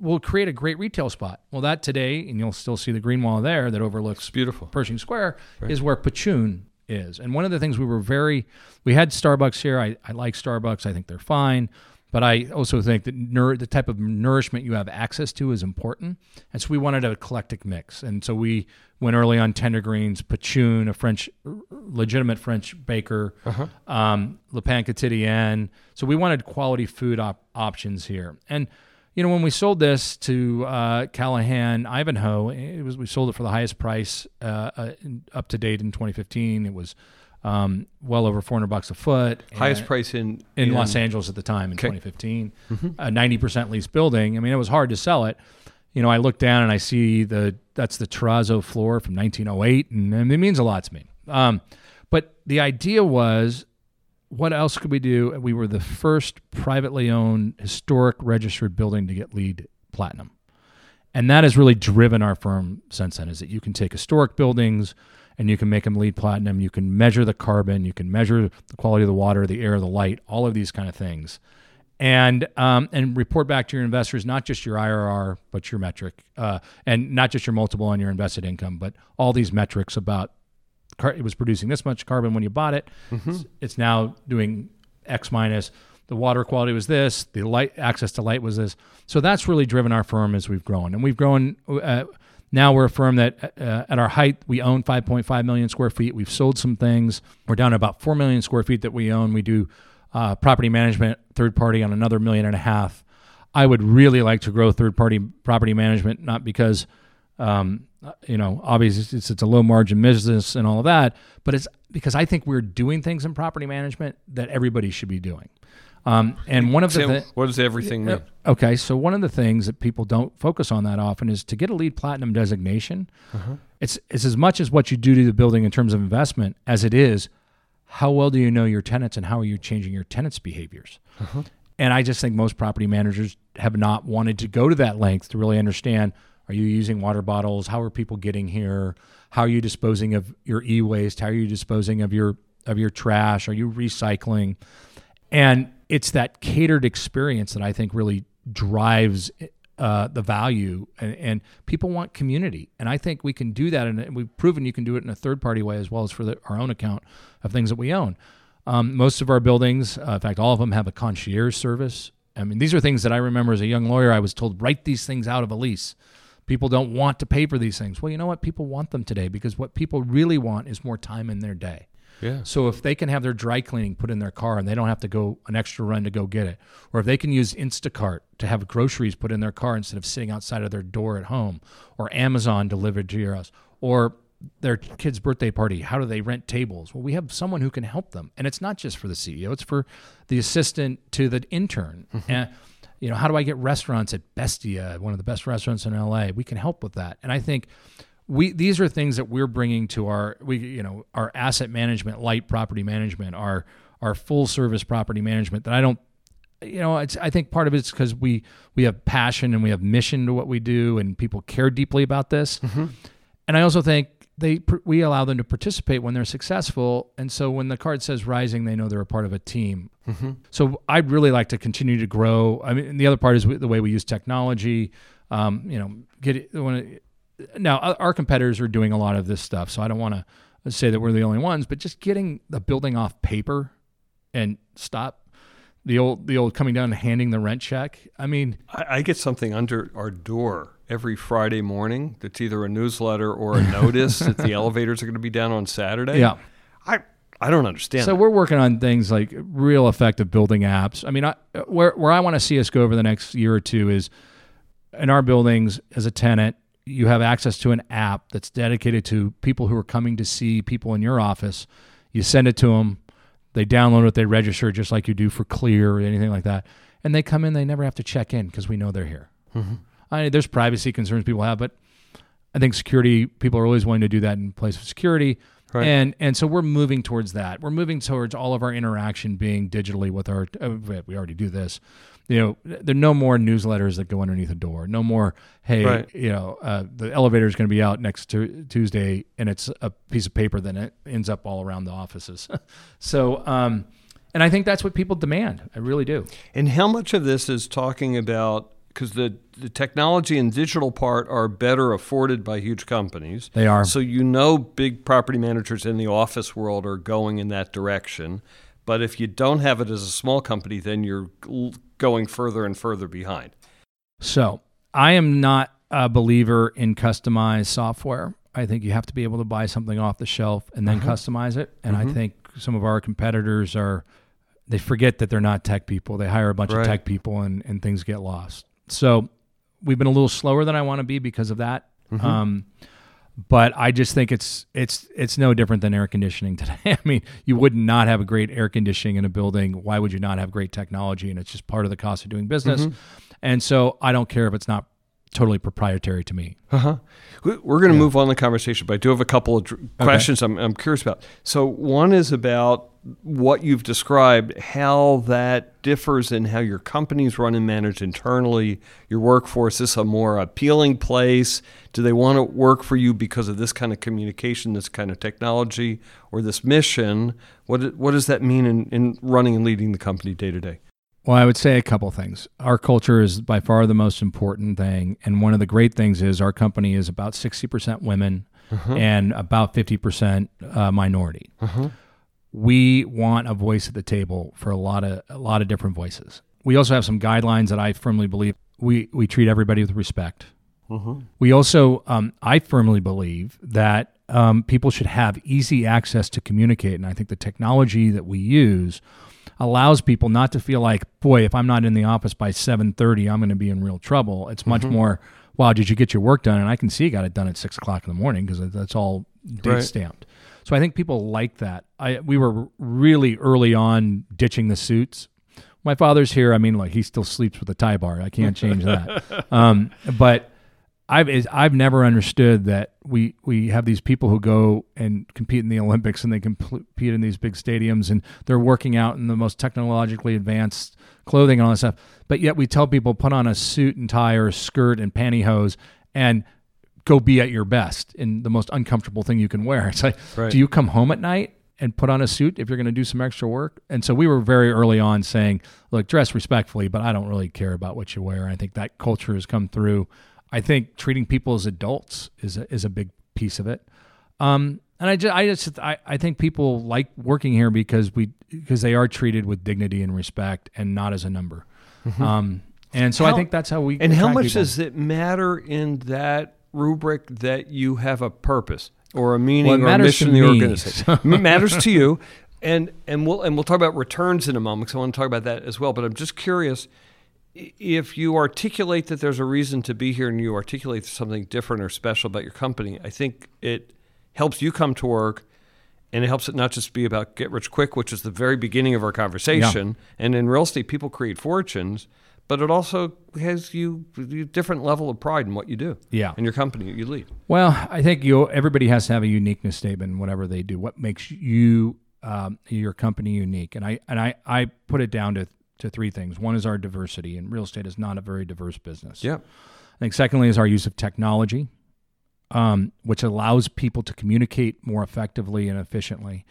will create a great retail spot. Well, that today, and you'll still see the green wall there that overlooks beautiful. Pershing Square, is where Pitchoun is. And one of the things we were very, we had Starbucks here. I, I like Starbucks. I think they're fine. But I also think that nour- the type of nourishment you have access to is important. And so we wanted a eclectic mix. And so we went early on tender greens, Pitchoun, a French, legitimate French baker, uh-huh. um, Le Pain Quotidien. So we wanted quality food op- options here. And you know, when we sold this to uh, Callahan Ivanhoe, it was we sold it for the highest price uh, uh, up to date in 2015. It was um, well over 400 bucks a foot. Highest price in, in, in Los Angeles at the time in okay. 2015. Mm-hmm. A 90% leased building. I mean, it was hard to sell it. You know, I look down and I see the that's the terrazzo floor from 1908, and, and it means a lot to me. Um, but the idea was, what else could we do? We were the first privately owned historic registered building to get LEED platinum, and that has really driven our firm since then. Is that you can take historic buildings and you can make them LEED platinum. You can measure the carbon, you can measure the quality of the water, the air, the light, all of these kind of things, and um, and report back to your investors not just your IRR but your metric, uh, and not just your multiple on your invested income, but all these metrics about car- it was producing this much carbon when you bought it. Mm-hmm. It's, it's now doing X minus the water quality was this, the light access to light was this. So that's really driven our firm as we've grown, and we've grown. Uh, now we're a firm that, uh, at our height, we own 5.5 million square feet. We've sold some things. We're down to about 4 million square feet that we own. We do uh, property management, third party on another million and a half. I would really like to grow third party property management, not because, um, you know, obviously it's, it's a low margin business and all of that, but it's because I think we're doing things in property management that everybody should be doing. Um, and one of the th- what does everything mean? Okay, so one of the things that people don't focus on that often is to get a LEED platinum designation. Uh-huh. It's it's as much as what you do to the building in terms of investment as it is how well do you know your tenants and how are you changing your tenants' behaviors. Uh-huh. And I just think most property managers have not wanted to go to that length to really understand: Are you using water bottles? How are people getting here? How are you disposing of your e-waste? How are you disposing of your of your trash? Are you recycling? And it's that catered experience that I think really drives uh, the value, and, and, people want community. And I think we can do that, and we've proven you can do it in a third party way as well as for the, our own account of things that we own. Um, most of our buildings, uh, in fact, all of them have a concierge service. I mean, these are things that I remember as a young lawyer. I was told write these things out of a lease. People don't want to pay for these things. Well, you know what? People want them today because what people really want is more time in their day. Yeah. So if they can have their dry cleaning put in their car and they don't have to go an extra run to go get it, or if they can use Instacart to have groceries put in their car instead of sitting outside of their door at home, or Amazon delivered to your house, or their kid's birthday party, how do they rent tables? Well, we have someone who can help them. And it's not just for the CEO, it's for the assistant to the intern. Mm-hmm. And you know, how do I get restaurants at Bestia, one of the best restaurants in LA? We can help with that. And I think we these are things that we're bringing to our we you know our asset management, light property management, our our full service property management that I don't you know it's I think part of it's because we we have passion and we have mission to what we do and people care deeply about this, mm-hmm. and I also think they we allow them to participate when they're successful, and so when the card says rising, they know they're a part of a team. Mm-hmm. So I'd really like to continue to grow. I mean, the other part is the way we use technology. Um, you know, get it, when now our competitors are doing a lot of this stuff, so I don't want to say that we're the only ones, but just getting the building off paper and stop the old the old coming down and handing the rent check. I mean, I, I get something under our door every Friday morning that's either a newsletter or a notice that the elevators are going to be down on Saturday. Yeah, I I don't understand. So that. we're working on things like real effective building apps. I mean, I, where where I want to see us go over the next year or two is in our buildings as a tenant you have access to an app that's dedicated to people who are coming to see people in your office. You send it to them, they download it, they register just like you do for Clear or anything like that, and they come in. They never have to check in because we know they're here. Mm-hmm. I mean, there's privacy concerns people have, but I think security people are always willing to do that in place of security. Right. And and so we're moving towards that. We're moving towards all of our interaction being digitally with our. Uh, we already do this, you know, there are no more newsletters that go underneath a door. No more, hey, right. you know, uh, the elevator is going to be out next to Tuesday, and it's a piece of paper that it ends up all around the offices. so, um, and I think that's what people demand. I really do. And how much of this is talking about because the, the technology and digital part are better afforded by huge companies. They are. So you know big property managers in the office world are going in that direction But if you don't have it as a small company, then you're going further and further behind. So I am not a believer in customized software. I think you have to be able to buy something off the shelf and then Uh-huh. customize it. And Mhm. I think some of our competitors are they forget that they're not tech people. They hire a bunch Right. of tech people and, and things get lost. So we've been a little slower than I want to be because of that. Mhm. Um, but I just think it's it's it's no different than air conditioning today. I mean, you would not have a great air conditioning in a building. Why would you not have great technology? And it's just part of the cost of doing business. Mhm. And so I don't care if it's not totally proprietary to me. Uh-huh. We- We're going to move on the conversation, but I do have a couple of dr- Okay. questions I'm, I'm curious about. So, one is about what you've described, how that differs in how your company's run and managed internally. Your workforce is a more appealing place. Do they want to work for you because of this kind of communication, this kind of technology, or this mission? What what does that mean in, in running and leading the company day to day? Well, I would say a couple things. Our culture is by far the most important thing. And one of the great things is our company is about 60% women and about 50% uh, minority. Uh-huh. We want a voice at the table for a lot of a lot of different voices. We also have some guidelines that I firmly believe we, we treat everybody with respect. We also, um, I firmly believe that um, people should have easy access to communicate, and I think the technology that we use allows people not to feel like, boy, if I'm not in the office by 7:30, I'm going to be in real trouble. It's much more, wow, did you get your work done? And I can see you got it done at six o'clock in the morning because that's all date Right. stamped. So I think people like that. I we were really early on ditching the suits. My father's here. I mean, like he still sleeps with a tie bar. I can't change that. um, but I've is- I've never understood that we we have these people who go and compete in the Olympics and they compete in these big stadiums and they're working out in the most technologically advanced clothing and all that stuff. But yet we tell people put on a suit and tie or a skirt and pantyhose and go be at your best in the most uncomfortable thing you can wear. It's like, Right. do you come home at night and put on a suit if you're going to do some extra work? And so we were very early on saying, look, dress respectfully, but I don't really care about what you wear. I think that culture has come through. I think treating people as adults is a, is a big piece of it. Um, and I just, I just, I, I think people like working here because we, because they are treated with dignity and respect and not as a number. Um, and so I think that's how we. And how much people. does it matter in that rubric that you have a purpose or a meaning Well, or a mission in the organization? it matters to you. And and we'll and we'll talk about returns in a moment because I want to talk about that as well. But I'm just curious if you articulate that there's a reason to be here and you articulate something different or special about your company. I think it helps you come to work. And it helps it not just be about get rich quick, which is the very beginning of our conversation. And in real estate, people create fortunes, but it also has you a different level of pride in what you do. Yeah. And your company you lead. Well, I think you everybody has to have a uniqueness statement in whatever they do. What makes you um, your company unique? And I and I, I put it down to to three things. One is our diversity, and real estate is not a very diverse business. Yeah. I think secondly is our use of technology, um, which allows people to communicate more effectively and efficiently.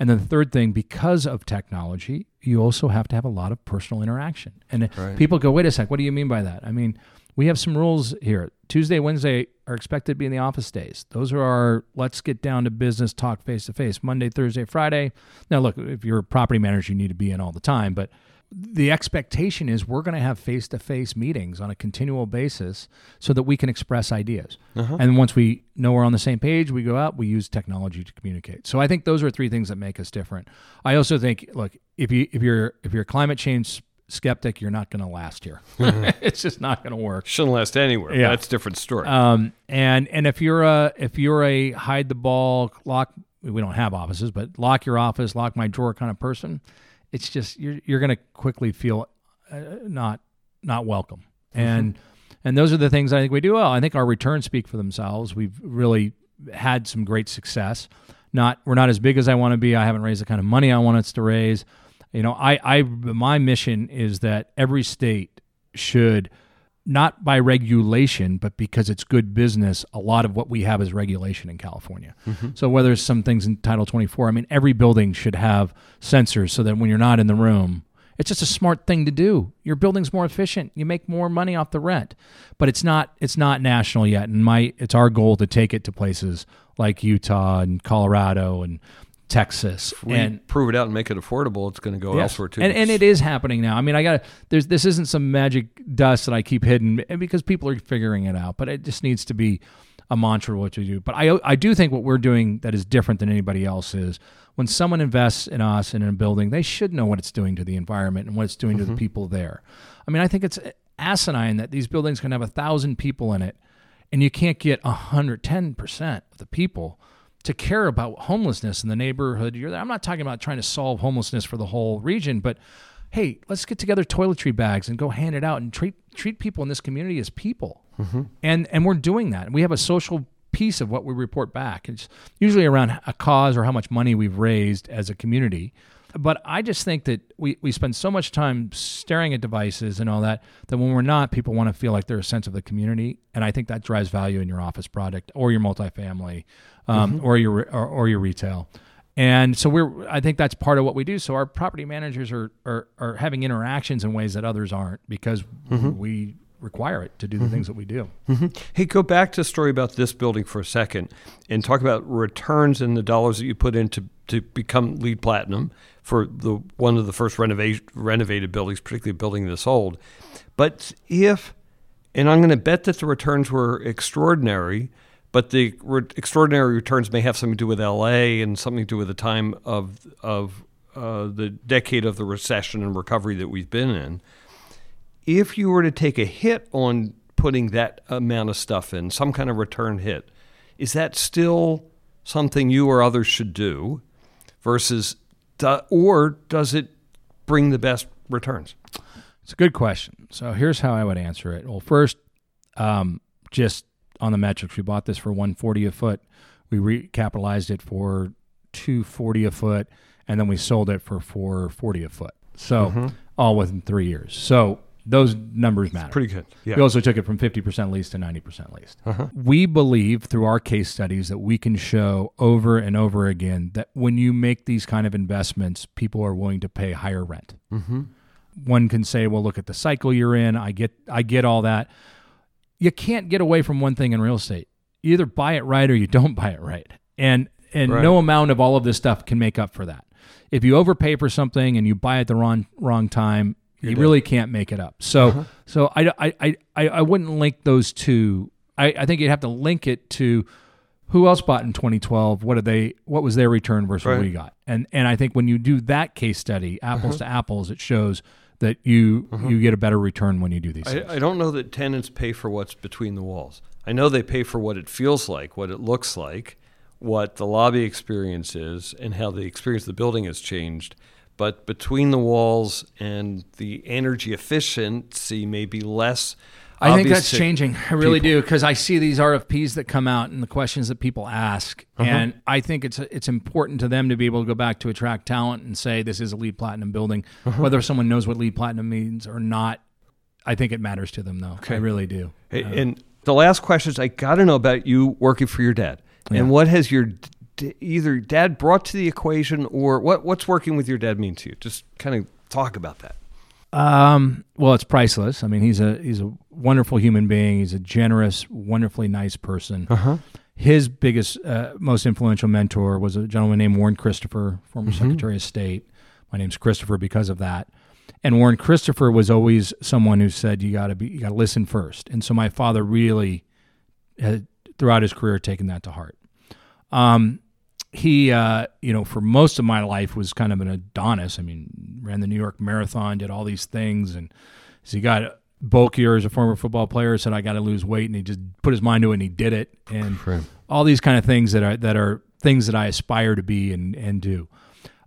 And then the third thing, because of technology, you also have to have a lot of personal interaction. And Right. people go, wait a sec, what do you mean by that? I mean, we have some rules here. Tuesday, Wednesday are expected to be in the office days. Those are our let's get down to business, talk face to face. Monday, Thursday, Friday. Now, look, if you're a property manager, you need to be in all the time, but the expectation is we're going to have face to face meetings on a continual basis so that we can express ideas. And once we know we're on the same page, we go out, we use technology to communicate. So I think those are three things that make us different. I also think, look, if you if you're if you're a climate change skeptic, you're not going to last here. it's just not going to work. Shouldn't last anywhere. Yeah. That's a different story. Um, and and if you're a if you're a hide the ball lock, we don't have offices, but lock your office, lock my drawer kind of person, it's just you're you're going to quickly feel uh, not not welcome. And and those are the things I think we do well. I think our returns speak for themselves. We've really had some great success. Not we're not as big as I want to be. I haven't raised the kind of money I want us to raise. You know, I I my mission is that every state should not by regulation, but because it's good business, a lot of what we have is regulation in California. Mm-hmm. So whether it's some things in Title 24, I mean, every building should have sensors so that when you're not in the room, it's just a smart thing to do. Your building's more efficient. You make more money off the rent. But it's not it's not national yet. And my it's our goal to take it to places like Utah and Colorado and Texas. We and prove it out and make it affordable, it's going to go Yes. elsewhere too. And, and it is happening now. I mean, I got there's this isn't some magic dust that I keep hidden eh, because people are figuring it out, but it just needs to be a mantra of what you do. But I I do think what we're doing that is different than anybody else is when someone invests in us and in a building, they should know what it's doing to the environment and what it's doing to the mm-hmm. people there. I mean, I think it's eh, asinine that these buildings can have a thousand people in it and you can't get 110% of the people to care about homelessness in the neighborhood you're there. I'm not talking about trying to solve homelessness for the whole region, but hey, let's get together toiletry bags and go hand it out and treat treat people in this community as people. Mm-hmm. And and we're doing that. We have a social piece of what we report back. It's usually around a cause or how much money we've raised as a community. But I just think that we, we spend so much time staring at devices and all that that when we're not, people want to feel like they're a sense of the community, and I think that drives value in your office product or your multifamily um, mm-hmm. or your or, or your retail. And so we're I think that's part of what we do. So our property managers are are, are having interactions in ways that others aren't because mm-hmm. we require it to do the mm-hmm. things that we do. Hey, go back to the story about this building for a second and talk about returns and the dollars that you put in to, to become LEED platinum for the one of the first renovated buildings, particularly a building this old. But if, and I'm going to bet that the returns were extraordinary, but the re- extraordinary returns may have something to do with LA and something to do with the time of of uh, the decade of the recession and recovery that we've been in if you were to take a hit on putting that amount of stuff in, some kind of return hit, is that still something you or others should do versus, do, or does it bring the best returns? It's a good question. So here's how I would answer it. Well, first, um, just on the metrics, we bought this for 140 a foot. We recapitalized it for 240 a foot, and then we sold it for 440 a foot. So all within three years. So those numbers matter. Pretty good. Yeah. We also took it from 50% leased to 90% leased. Uh-huh. We believe through our case studies that we can show over and over again that when you make these kind of investments, people are willing to pay higher rent. Mm-hmm. One can say, "Well, look at the cycle you're in." I get, I get all that. You can't get away from one thing in real estate: you either buy it right or you don't buy it right, and and Right. no amount of all of this stuff can make up for that. If you overpay for something and you buy it the wrong wrong time, you really can't make it up. So uh-huh. so I, I, I, I wouldn't link those two. I, I think you'd have to link it to who else bought in 2012. What did they? What was their return versus what we got? And and I think when you do that case study, apples uh-huh. to apples, it shows that you uh-huh. you get a better return when you do these. things. I, I don't know that tenants pay for what's between the walls. I know they pay for what it feels like, what it looks like, what the lobby experience is, and how the experience of the building has changed. But between the walls and the energy efficiency may be less. I think that's changing. I really people. do because I see these RFPs that come out and the questions that people ask, Uh-huh. and I think it's it's important to them to be able to go back to attract talent and say this is a LEED platinum building, Uh-huh. whether someone knows what LEED platinum means or not. I think it matters to them though. I really do. Hey, And the last question is I got to know about you working for your dad. And what has your either dad brought to the equation or what, what's working with your dad mean to you? Just kind of talk about that. Um, well, it's priceless. I mean, he's a he's a wonderful human being. He's a generous, wonderfully nice person. His biggest, uh, most influential mentor was a gentleman named Warren Christopher, former Secretary of State. My name's Christopher because of that. And Warren Christopher was always someone who said you got to be you got to listen first. And so my father really had throughout his career taken that to heart. Um, he, uh, you know, for most of my life was kind of an Adonis. I mean, ran the New York Marathon, did all these things, and so he got bulkier as a former football player, said I got to lose weight, and he just put his mind to it, and he did it, and all these kind of things that are that are things that I aspire to be and and do.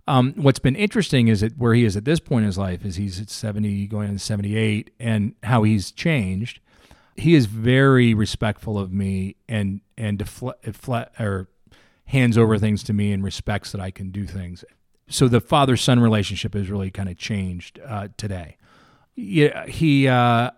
Um, what's been interesting is that where he is at this point in his life is he's at 70, going into 78, and how he's changed. He is very respectful of me and and defle- defle- or hands over things to me and respects that I can do things. So the father son relationship has really kind of changed uh, today. Yeah, he. Uh,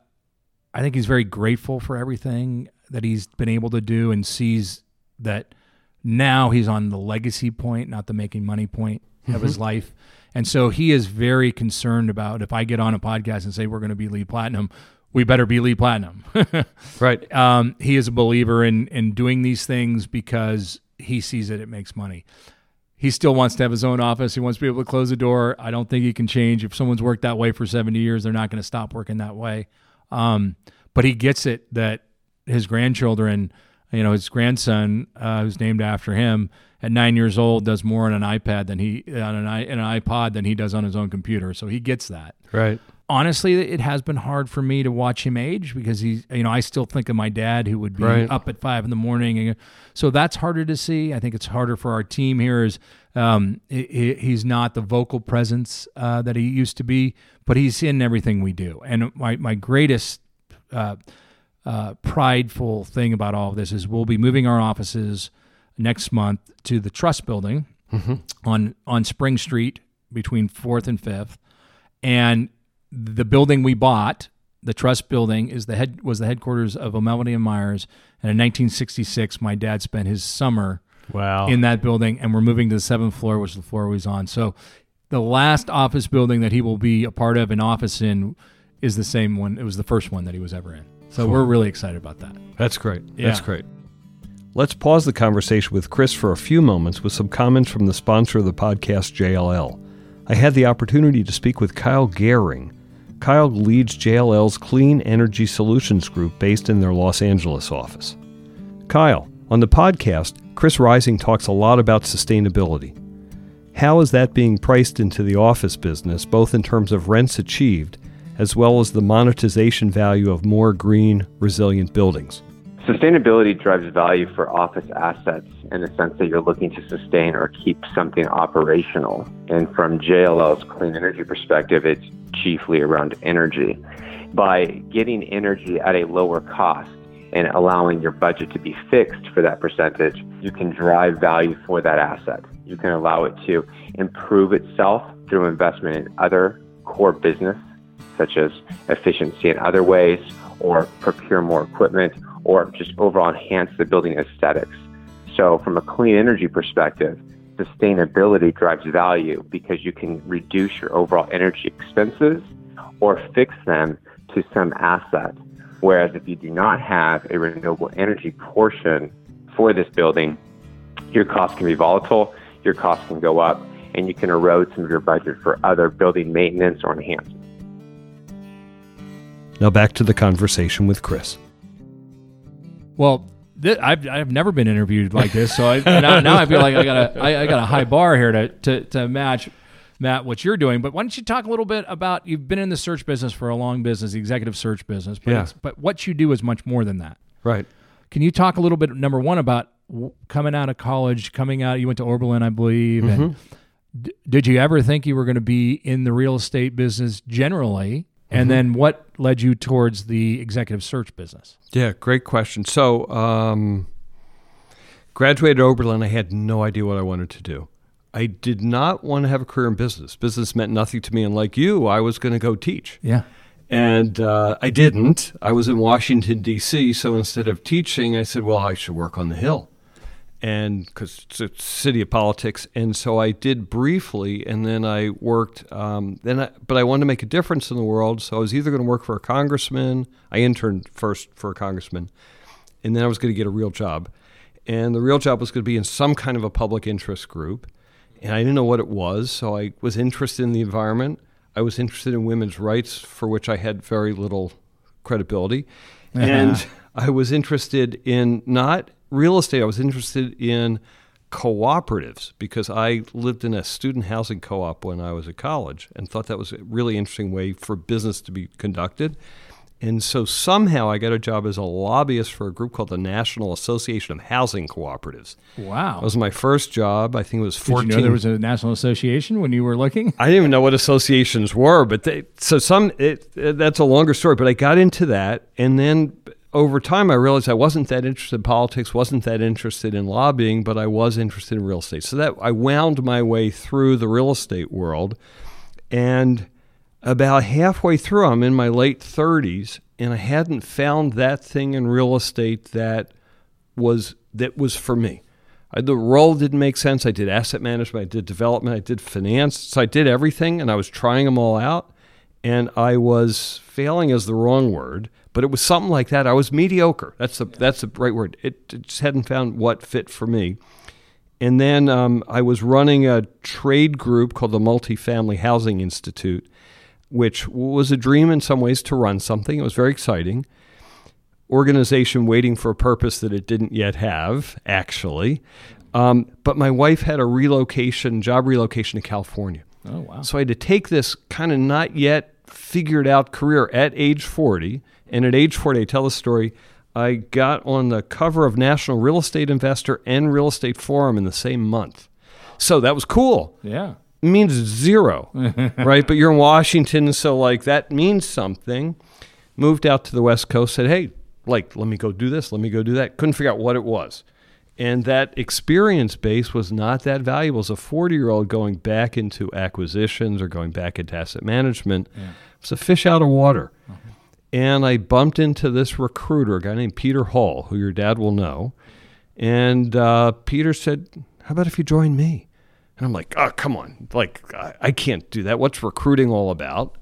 I think he's very grateful for everything that he's been able to do and sees that now he's on the legacy point, not the making money point of his life. And so he is very concerned about if I get on a podcast and say we're going to be LEED platinum, we better be LEED platinum. Right. um, he is a believer in in doing these things because he sees that it makes money. he still wants to have his own office. He wants to be able to close the door. I don't think he can change. If someone's worked that way for 70 years, they're not going to stop working that way. Um, but he gets it that his grandchildren, you know, his grandson, uh, who's named after him, at nine years old, does more on an iPad than he on an, an iPod than he does on his own computer. So he gets that. Right. Honestly, it has been hard for me to watch him age because he's, you know, I still think of my dad who would be Right. up at five in the morning, and so that's harder to see. I think it's harder for our team here. Is um, he- he, he's not the vocal presence uh, that he used to be, but he's in everything we do. And my my greatest uh, uh, prideful thing about all of this is we'll be moving our offices next month to the Trust Building on on Spring Street between Fourth and Fifth, and the building we bought, the Trust Building, is the head was the headquarters of O'Melveny and Myers. And in 1966, my dad spent his summer Wow. in that building, and we're moving to the seventh floor, which is the floor he's on. So, the last office building that he will be a part of an office in is the same one. It was the first one that he was ever in. So we're really excited about that. That's great. That's great. Let's pause the conversation with Chris for a few moments with some comments from the sponsor of the podcast, JLL. I had the opportunity to speak with Kyle Gehring. Kyle leads JLL's Clean Energy Solutions Group based in their Los Angeles office. Kyle, on the podcast, Chris Rising talks a lot about sustainability. How is that being priced into the office business, both in terms of rents achieved as well as the monetization value of more green, resilient buildings? Sustainability drives value for office assets in the sense that you're looking to sustain or keep something operational. And from JLL's clean energy perspective, it's chiefly around energy. By getting energy at a lower cost and allowing your budget to be fixed for that percentage, you can drive value for that asset. You can allow it to improve itself through investment in other core business, such as efficiency in other ways, or procure more equipment, or just overall enhance the building aesthetics. So, from a clean energy perspective, sustainability drives value because you can reduce your overall energy expenses or fix them to some asset. Whereas if you do not have a renewable energy portion for this building, your costs can be volatile, your costs can go up, and you can erode some of your budget for other building maintenance or enhancement. Now back to the conversation with Chris. Well, th- I've, I've never been interviewed like this, so I, now, now I feel like I got a I, I got a high bar here to, to to match Matt what you're doing. But why don't you talk a little bit about you've been in the search business for a long business, the executive search business, but Yeah. but what you do is much more than that. Right. Can you talk a little bit number one about w- coming out of college, coming out? You went to Oberlin, I believe, and mm-hmm. d- did you ever think you were going to be in the real estate business generally? And then what led you towards the executive search business? Yeah, great question. So, um, graduated Oberlin, I had no idea what I wanted to do. I did not want to have a career in business. Business meant nothing to me, and like you, I was going to go teach. Yeah. And uh, I didn't. I was in Washington, D.C., so instead of teaching, I said, well, I should work on the Hill. And because it's a city of politics. And so I did briefly, and then I worked. Um, then, I, But I wanted to make a difference in the world, so I was either going to work for a congressman. I interned first for a congressman, and then I was going to get a real job. And the real job was going to be in some kind of a public interest group. And I didn't know what it was, so I was interested in the environment. I was interested in women's rights, for which I had very little credibility. And I was interested in not real estate, I was interested in cooperatives because I lived in a student housing co op when I was at college and thought that was a really interesting way for business to be conducted. And so somehow I got a job as a lobbyist for a group called the National Association of Housing Cooperatives. Wow. That was my first job. I think it was 14. Did 14. you know there was a national association when you were looking? I didn't even know what associations were, but they, so some it, it- that's a longer story. But I got into that, and then over time, I realized I wasn't that interested in politics, wasn't that interested in lobbying, but I was interested in real estate. So that I wound my way through the real estate world, and about halfway through, I'm in my late 30s, and I hadn't found that thing in real estate that was that was for me. I, the role didn't make sense. I did asset management, I did development, I did finance. So I did everything, and I was trying them all out. And I was failing is the wrong word, but it was something like that. I was mediocre. That's the that's the right word. It, it just hadn't found what fit for me. And then um, I was running a trade group called the Multifamily Housing Institute, which was a dream in some ways to run something. It was very exciting. Organization waiting for a purpose that it didn't yet have, actually. Um, but my wife had a relocation, job relocation to California. Oh, wow. So I had to take this kind of not yet figured out career at age 40. And at age 40, I tell the story, I got on the cover of National Real Estate Investor and Real Estate Forum in the same month. So that was cool. Yeah. It means zero, right? But you're in Washington, so like that means something. Moved out to the West Coast, said, hey, like, let me go do this, let me go do that. Couldn't figure out what it was. And that experience base was not that valuable as a 40 year old going back into acquisitions or going back into asset management. Yeah. It's a fish out of water. Oh. And I bumped into this recruiter, a guy named Peter Hall, who your dad will know. And uh, Peter said, How about if you join me? And I'm like, Oh, come on. Like, I, I can't do that. What's recruiting all about?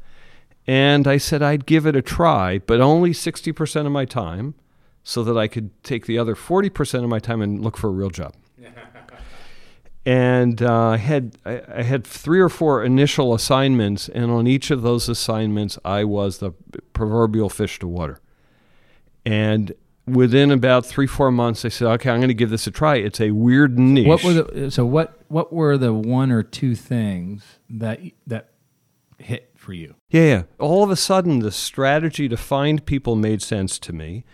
And I said I'd give it a try, but only 60% of my time so that I could take the other 40% of my time and look for a real job. And uh, I had I, I had three or four initial assignments, and on each of those assignments, I was the proverbial fish to water. And within about three four months, I said, "Okay, I'm going to give this a try. It's a weird niche." What were the so what what were the one or two things that that hit for you? Yeah, yeah. All of a sudden, the strategy to find people made sense to me.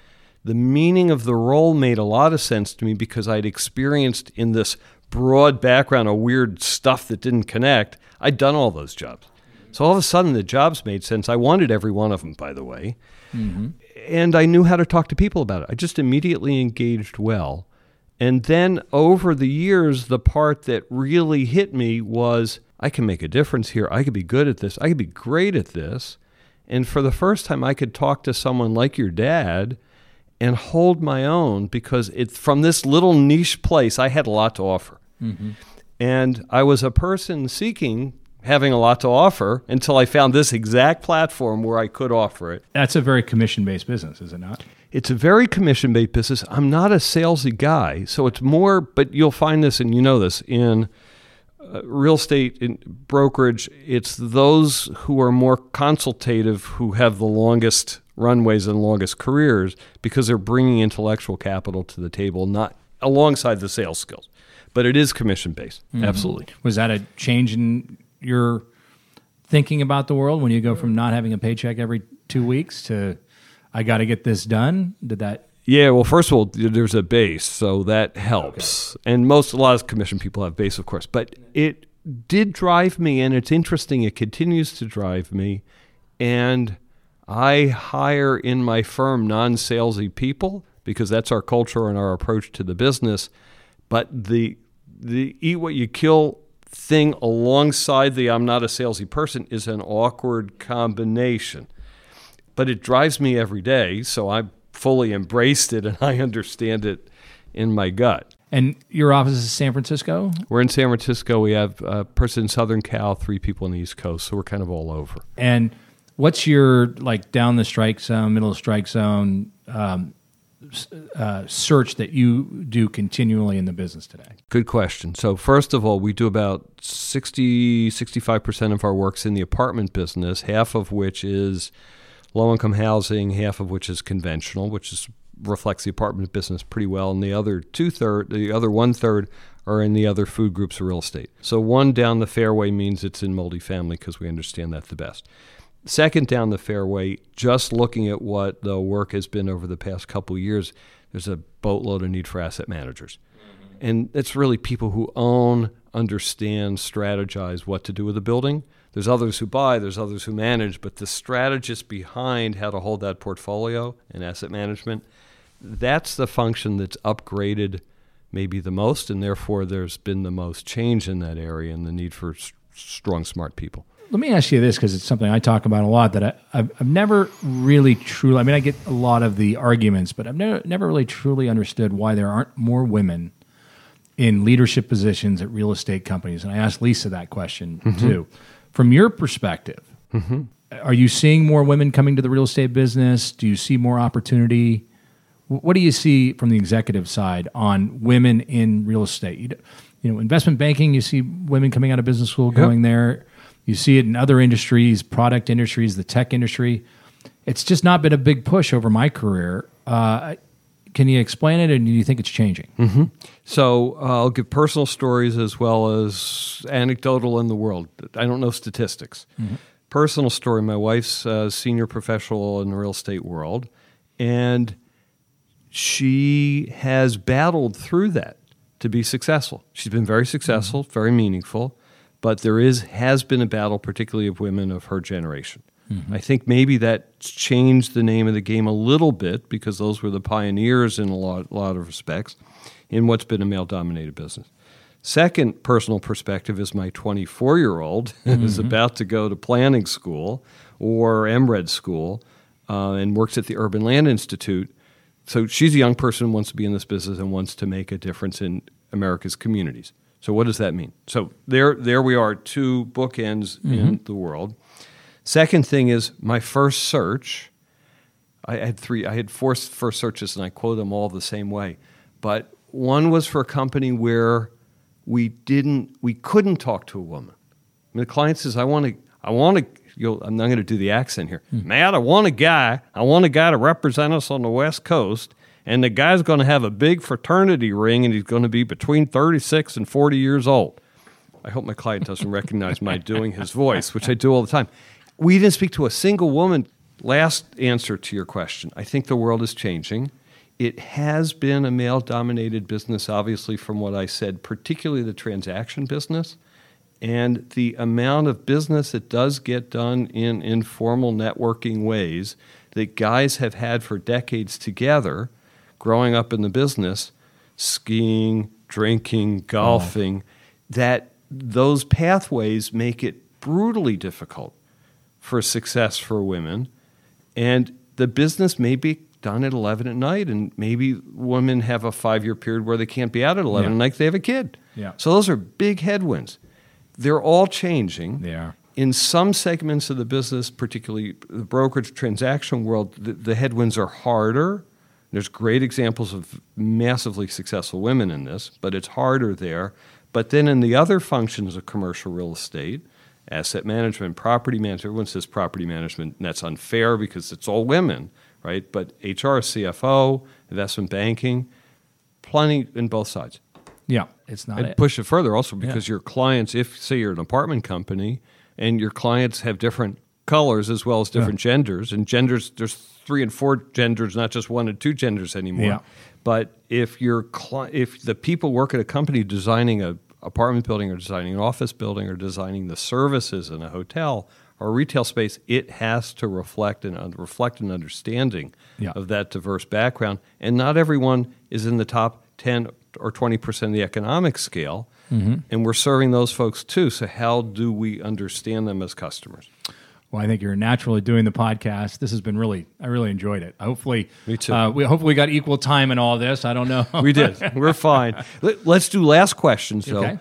The meaning of the role made a lot of sense to me because I'd experienced in this broad background of weird stuff that didn't connect. I'd done all those jobs. So all of a sudden, the jobs made sense. I wanted every one of them, by the way. Mm-hmm. And I knew how to talk to people about it. I just immediately engaged well. And then over the years, the part that really hit me was I can make a difference here. I could be good at this. I could be great at this. And for the first time, I could talk to someone like your dad and hold my own because it's from this little niche place, I had a lot to offer. And I was a person seeking having a lot to offer until I found this exact platform where I could offer it. That's a very commission based business, is it not? It's a very commission based business. I'm not a salesy guy, so it's more, but you'll find this, and you know this, in uh, real estate in brokerage, it's those who are more consultative who have the longest runways and longest careers because they're bringing intellectual capital to the table, not alongside the sales skills. But it is commission based, mm-hmm. absolutely. Was that a change in your thinking about the world when you go from not having a paycheck every two weeks to I got to get this done? Did that? Yeah, well, first of all, there's a base, so that helps. And most, a lot of commission people have base, of course. But it did drive me, and it's interesting, it continues to drive me. And I hire in my firm non salesy people because that's our culture and our approach to the business. But the, the eat what you kill thing alongside the I'm not a salesy person is an awkward combination but it drives me every day. So I've fully embraced it and I understand it in my gut. And your office is in San Francisco? We're in San Francisco. We have a person in Southern Cal, three people in the East Coast. So we're kind of all over. And what's your like down the strike zone, middle of strike zone um, uh, search that you do continually in the business today? Good question. So, first of all, we do about 60, 65% of our work's in the apartment business, half of which is low income housing, half of which is conventional, which is reflects the apartment business pretty well, and the other two third, the other one third are in the other food groups of real estate. So one down the fairway means it's in multifamily because we understand that the best. Second down the fairway, just looking at what the work has been over the past couple of years, there's a boatload of need for asset managers. Mm-hmm. And it's really people who own, understand, strategize what to do with a building. There's others who buy, there's others who manage, but the strategist behind how to hold that portfolio and asset management, that's the function that's upgraded maybe the most, and therefore there's been the most change in that area and the need for strong, smart people. Let me ask you this because it's something I talk about a lot that I, I've, I've never really truly, I mean, I get a lot of the arguments, but I've never, never really truly understood why there aren't more women in leadership positions at real estate companies. And I asked Lisa that question mm-hmm. too. From your perspective, mm-hmm. are you seeing more women coming to the real estate business? Do you see more opportunity? What do you see from the executive side on women in real estate? You, you know, investment banking, you see women coming out of business school going there. You see it in other industries, product industries, the tech industry. It's just not been a big push over my career. Uh, can you explain it, and do you think it's changing? Mm-hmm. So uh, I'll give personal stories as well as anecdotal in the world. I don't know statistics. Mm-hmm. Personal story: My wife's a senior professional in the real estate world, and she has battled through that to be successful. She's been very successful, mm-hmm. very meaningful but there is has been a battle, particularly of women of her generation. Mm-hmm. I think maybe that changed the name of the game a little bit because those were the pioneers in a lot, lot of respects in what's been a male dominated business. Second personal perspective is my 24 year old mm-hmm. is about to go to planning school or MRED school uh, and works at the Urban Land Institute. So she's a young person who wants to be in this business and wants to make a difference in America's communities. So what does that mean? So there, there we are, two bookends mm-hmm. in the world. Second thing is my first search. I had three. I had four first searches, and I quote them all the same way. But one was for a company where we didn't, we couldn't talk to a woman. I mean, the client says, "I want to, I want to." I'm not going to do the accent here, mm. Matt. I want a guy. I want a guy to represent us on the West Coast and the guy's going to have a big fraternity ring and he's going to be between 36 and 40 years old. I hope my client doesn't recognize my doing his voice, which I do all the time. We didn't speak to a single woman. Last answer to your question I think the world is changing. It has been a male dominated business, obviously, from what I said, particularly the transaction business. And the amount of business that does get done in informal networking ways that guys have had for decades together growing up in the business, skiing, drinking, golfing, oh. that those pathways make it brutally difficult for success for women. And the business may be done at 11 at night, and maybe women have a five year period where they can't be out at 11 yeah. at night they have a kid. Yeah. So those are big headwinds. They're all changing. They are. In some segments of the business, particularly the brokerage transaction world, the, the headwinds are harder there's great examples of massively successful women in this, but it's harder there. But then in the other functions of commercial real estate, asset management, property management, everyone says property management, and that's unfair because it's all women, right? But HR, CFO, investment banking, plenty in both sides. Yeah, it's not. And it. push it further also because yeah. your clients, if say you're an apartment company and your clients have different colors as well as different yeah. genders, and genders, there's three and four genders, not just one and two genders anymore. Yeah. But if you're cli- if the people work at a company designing a apartment building or designing an office building or designing the services in a hotel or a retail space, it has to reflect and uh, reflect an understanding yeah. of that diverse background. And not everyone is in the top ten or twenty percent of the economic scale. Mm-hmm. And we're serving those folks too. So how do we understand them as customers? Well, I think you're naturally doing the podcast. This has been really, I really enjoyed it. Hopefully, me too. Uh, we hopefully got equal time in all this. I don't know. we did. We're fine. Let, us do last question. So, okay.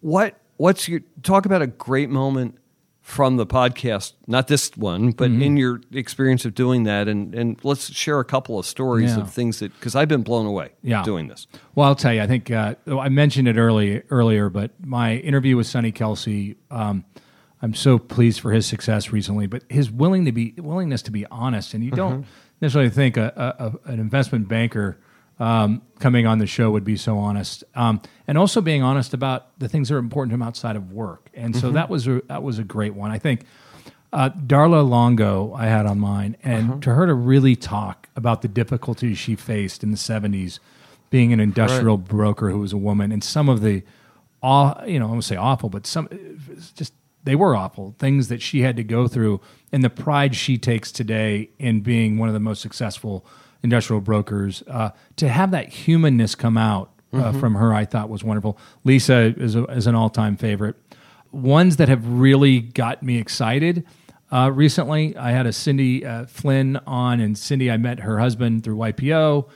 what what's your talk about a great moment from the podcast? Not this one, but mm-hmm. in your experience of doing that, and and let's share a couple of stories yeah. of things that because I've been blown away yeah. doing this. Well, I'll tell you. I think uh, I mentioned it early earlier, but my interview with Sonny Kalsi. Um, I'm so pleased for his success recently, but his willing to be willingness to be honest, and you don't mm-hmm. necessarily think a, a, an investment banker um, coming on the show would be so honest, um, and also being honest about the things that are important to him outside of work. And so mm-hmm. that was a, that was a great one. I think uh, Darla Longo I had on mine, and uh-huh. to her to really talk about the difficulties she faced in the '70s, being an industrial right. broker who was a woman, and some of the, aw, you know, I won't say awful, but some just they were awful things that she had to go through and the pride she takes today in being one of the most successful industrial brokers. Uh, to have that humanness come out uh, mm-hmm. from her i thought was wonderful. Lisa is, a, is an all-time favorite. Ones that have really got me excited uh, recently i had a cindy uh, flynn on and cindy i met her husband through ypo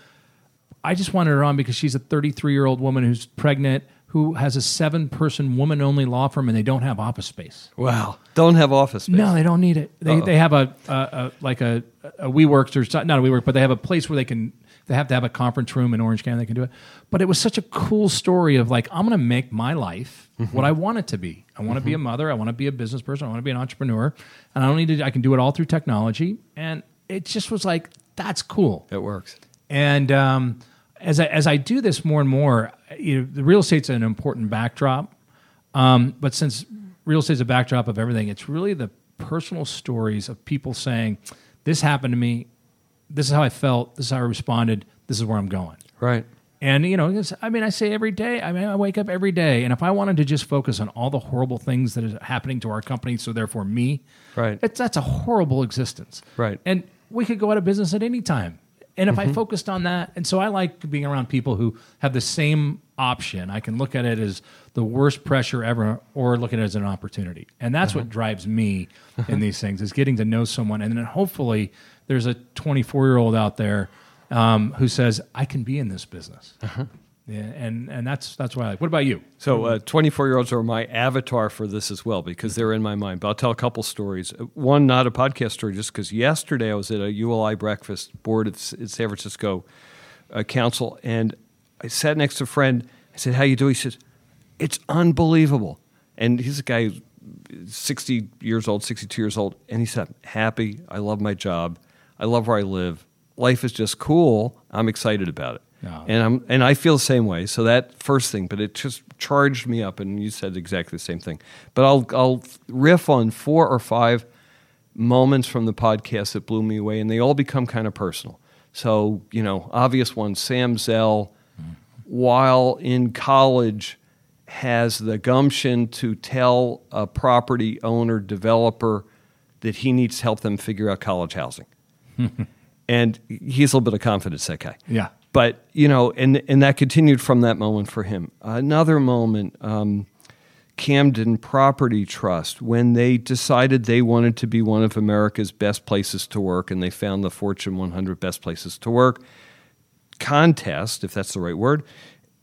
i just wanted her on because she's a 33 year old woman who's pregnant who has a seven person woman only law firm and they don't have office space. Wow. Don't have office space. No, they don't need it. They, they have a, a, a like a, a WeWorks or not a WeWork, but they have a place where they can they have to have a conference room in Orange County, they can do it. But it was such a cool story of like, I'm going to make my life Mm-hmm. what I want it to be. I want to be a mother. I want to be a business person. I want to be an entrepreneur. And I don't need to, I can do it all through technology. And it just was like, that's cool. It works. And um, as I as I do this more and more, you know, the real estate's an important backdrop. Um, but since real estate's a backdrop of everything, it's really the personal stories of people saying, "This happened to me. This is how I felt. This is how I responded. This is where I'm going." Right. And you know, it's- I mean, I say every day. I mean, I wake up every day, and if I wanted to just focus on all the horrible things that is happening to our company, so therefore me, Right. it's, that's a horrible existence. Right. And we could go out of business at any time. And if I mm-hmm. focused on that, and so I like being around people who have the same option. I can look at it as the worst pressure ever, or look at it as an opportunity. And that's what uh-huh. drives me in these things is getting to know someone, and then hopefully there's a 24 year old out there um, who says I can be in this business. Uh-huh. Yeah, and and that's that's what I like. What about you? So, uh, 24 year olds are my avatar for this as well because they're in my mind. But I'll tell a couple stories. Uh, One, not a podcast story, just because yesterday I was at a ULI breakfast board at, at San Francisco uh, Council, and I sat next to a friend. I said, "How you doing?" He said, "It's unbelievable." And he's a guy, 60 years old, 62 years old, and he said, "Happy. I love my job. I love where I live. Life is just cool. I'm excited about it." Yeah. And I'm and I feel the same way. So that first thing, but it just charged me up, and you said exactly the same thing. But I'll I'll riff on four or five moments from the podcast that blew me away, and they all become kind of personal. So you know, obvious one, Sam Zell, while in college, has the gumption to tell a property owner developer that he needs to help them figure out college housing. and he's a little bit of confidence, that guy Yeah. But you know, and and that continued from that moment for him. Another moment, um, Camden Property Trust, when they decided they wanted to be one of America's best places to work, and they found the Fortune 100 best places to work contest, if that's the right word,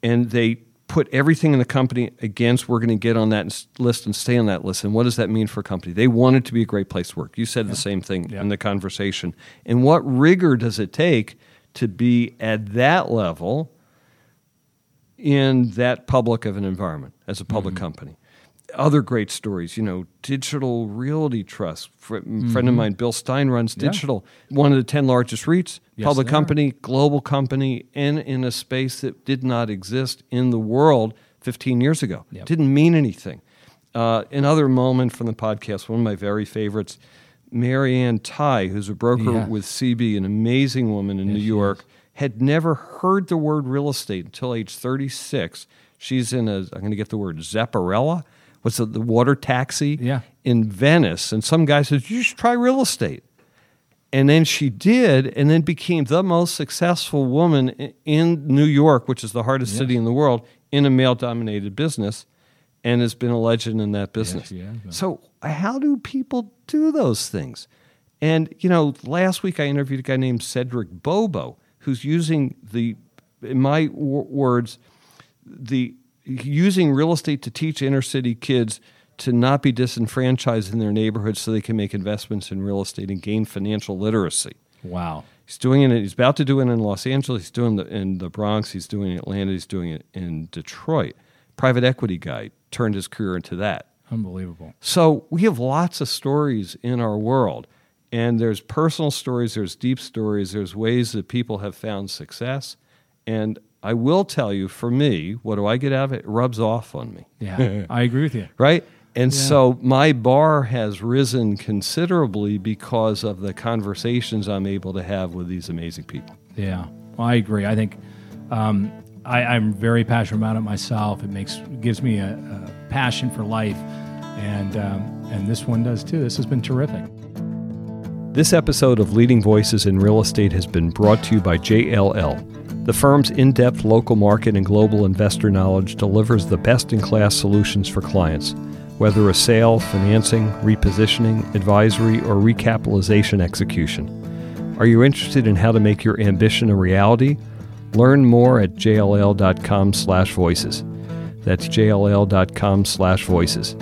and they put everything in the company against we're going to get on that list and stay on that list. And what does that mean for a company? They wanted to be a great place to work. You said the same thing Yeah. in the conversation. And what rigor does it take to be at that level in that public of an environment as a public Mm-hmm. company? Other great stories, you know, Digital Realty Trust. Fr- Mm-hmm. Friend of mine, Bill Stein, runs Digital, one of the 10 largest REITs, Yes, public they are. company, global company, and in a space that did not exist in the world 15 years ago. Yep. Didn't mean anything. Uh, another moment from the podcast, one of my very favorites, Mary Ann Tighe, who's a broker Yeah. with CB, an amazing woman in New York, had never heard the word real estate until age 36. She's in a, I'm going to get the word, Zapparella. What's it, the water taxi Yeah. in Venice? And some guy says, You should try real estate. And then she did, and then became the most successful woman in New York, which is the hardest city in the world, in a male dominated business, and has been a legend in that business. has so, how do people do those things? And, you know, last week I interviewed a guy named Cedric Bobo, who's using the, in my w- words, the using real estate to teach inner city kids to not be disenfranchised in their neighborhoods so they can make investments in real estate and gain financial literacy. Wow. He's doing it. He's about to do it in Los Angeles. He's doing it in the Bronx. He's doing it in Atlanta. He's doing it in Detroit. Private equity guy turned his career into that. Unbelievable. So we have lots of stories in our world, and there's personal stories, there's deep stories, there's ways that people have found success. And I will tell you, for me, what do I get out of it? It rubs off on me, Yeah. I agree with you. right? And so my bar has risen considerably because of the conversations I'm able to have with these amazing people. Yeah, well, I agree. I think um, I, I'm very passionate about it myself. It makes gives me a, a passion for life, and um, and this one does too. This has been terrific. This episode of Leading Voices in Real Estate has been brought to you by JLL. The firm's in depth local market and global investor knowledge delivers the best in class solutions for clients, whether a sale, financing, repositioning, advisory, or recapitalization execution. Are you interested in how to make your ambition a reality? Learn more at jll.com/voices. That's jll.com/voices.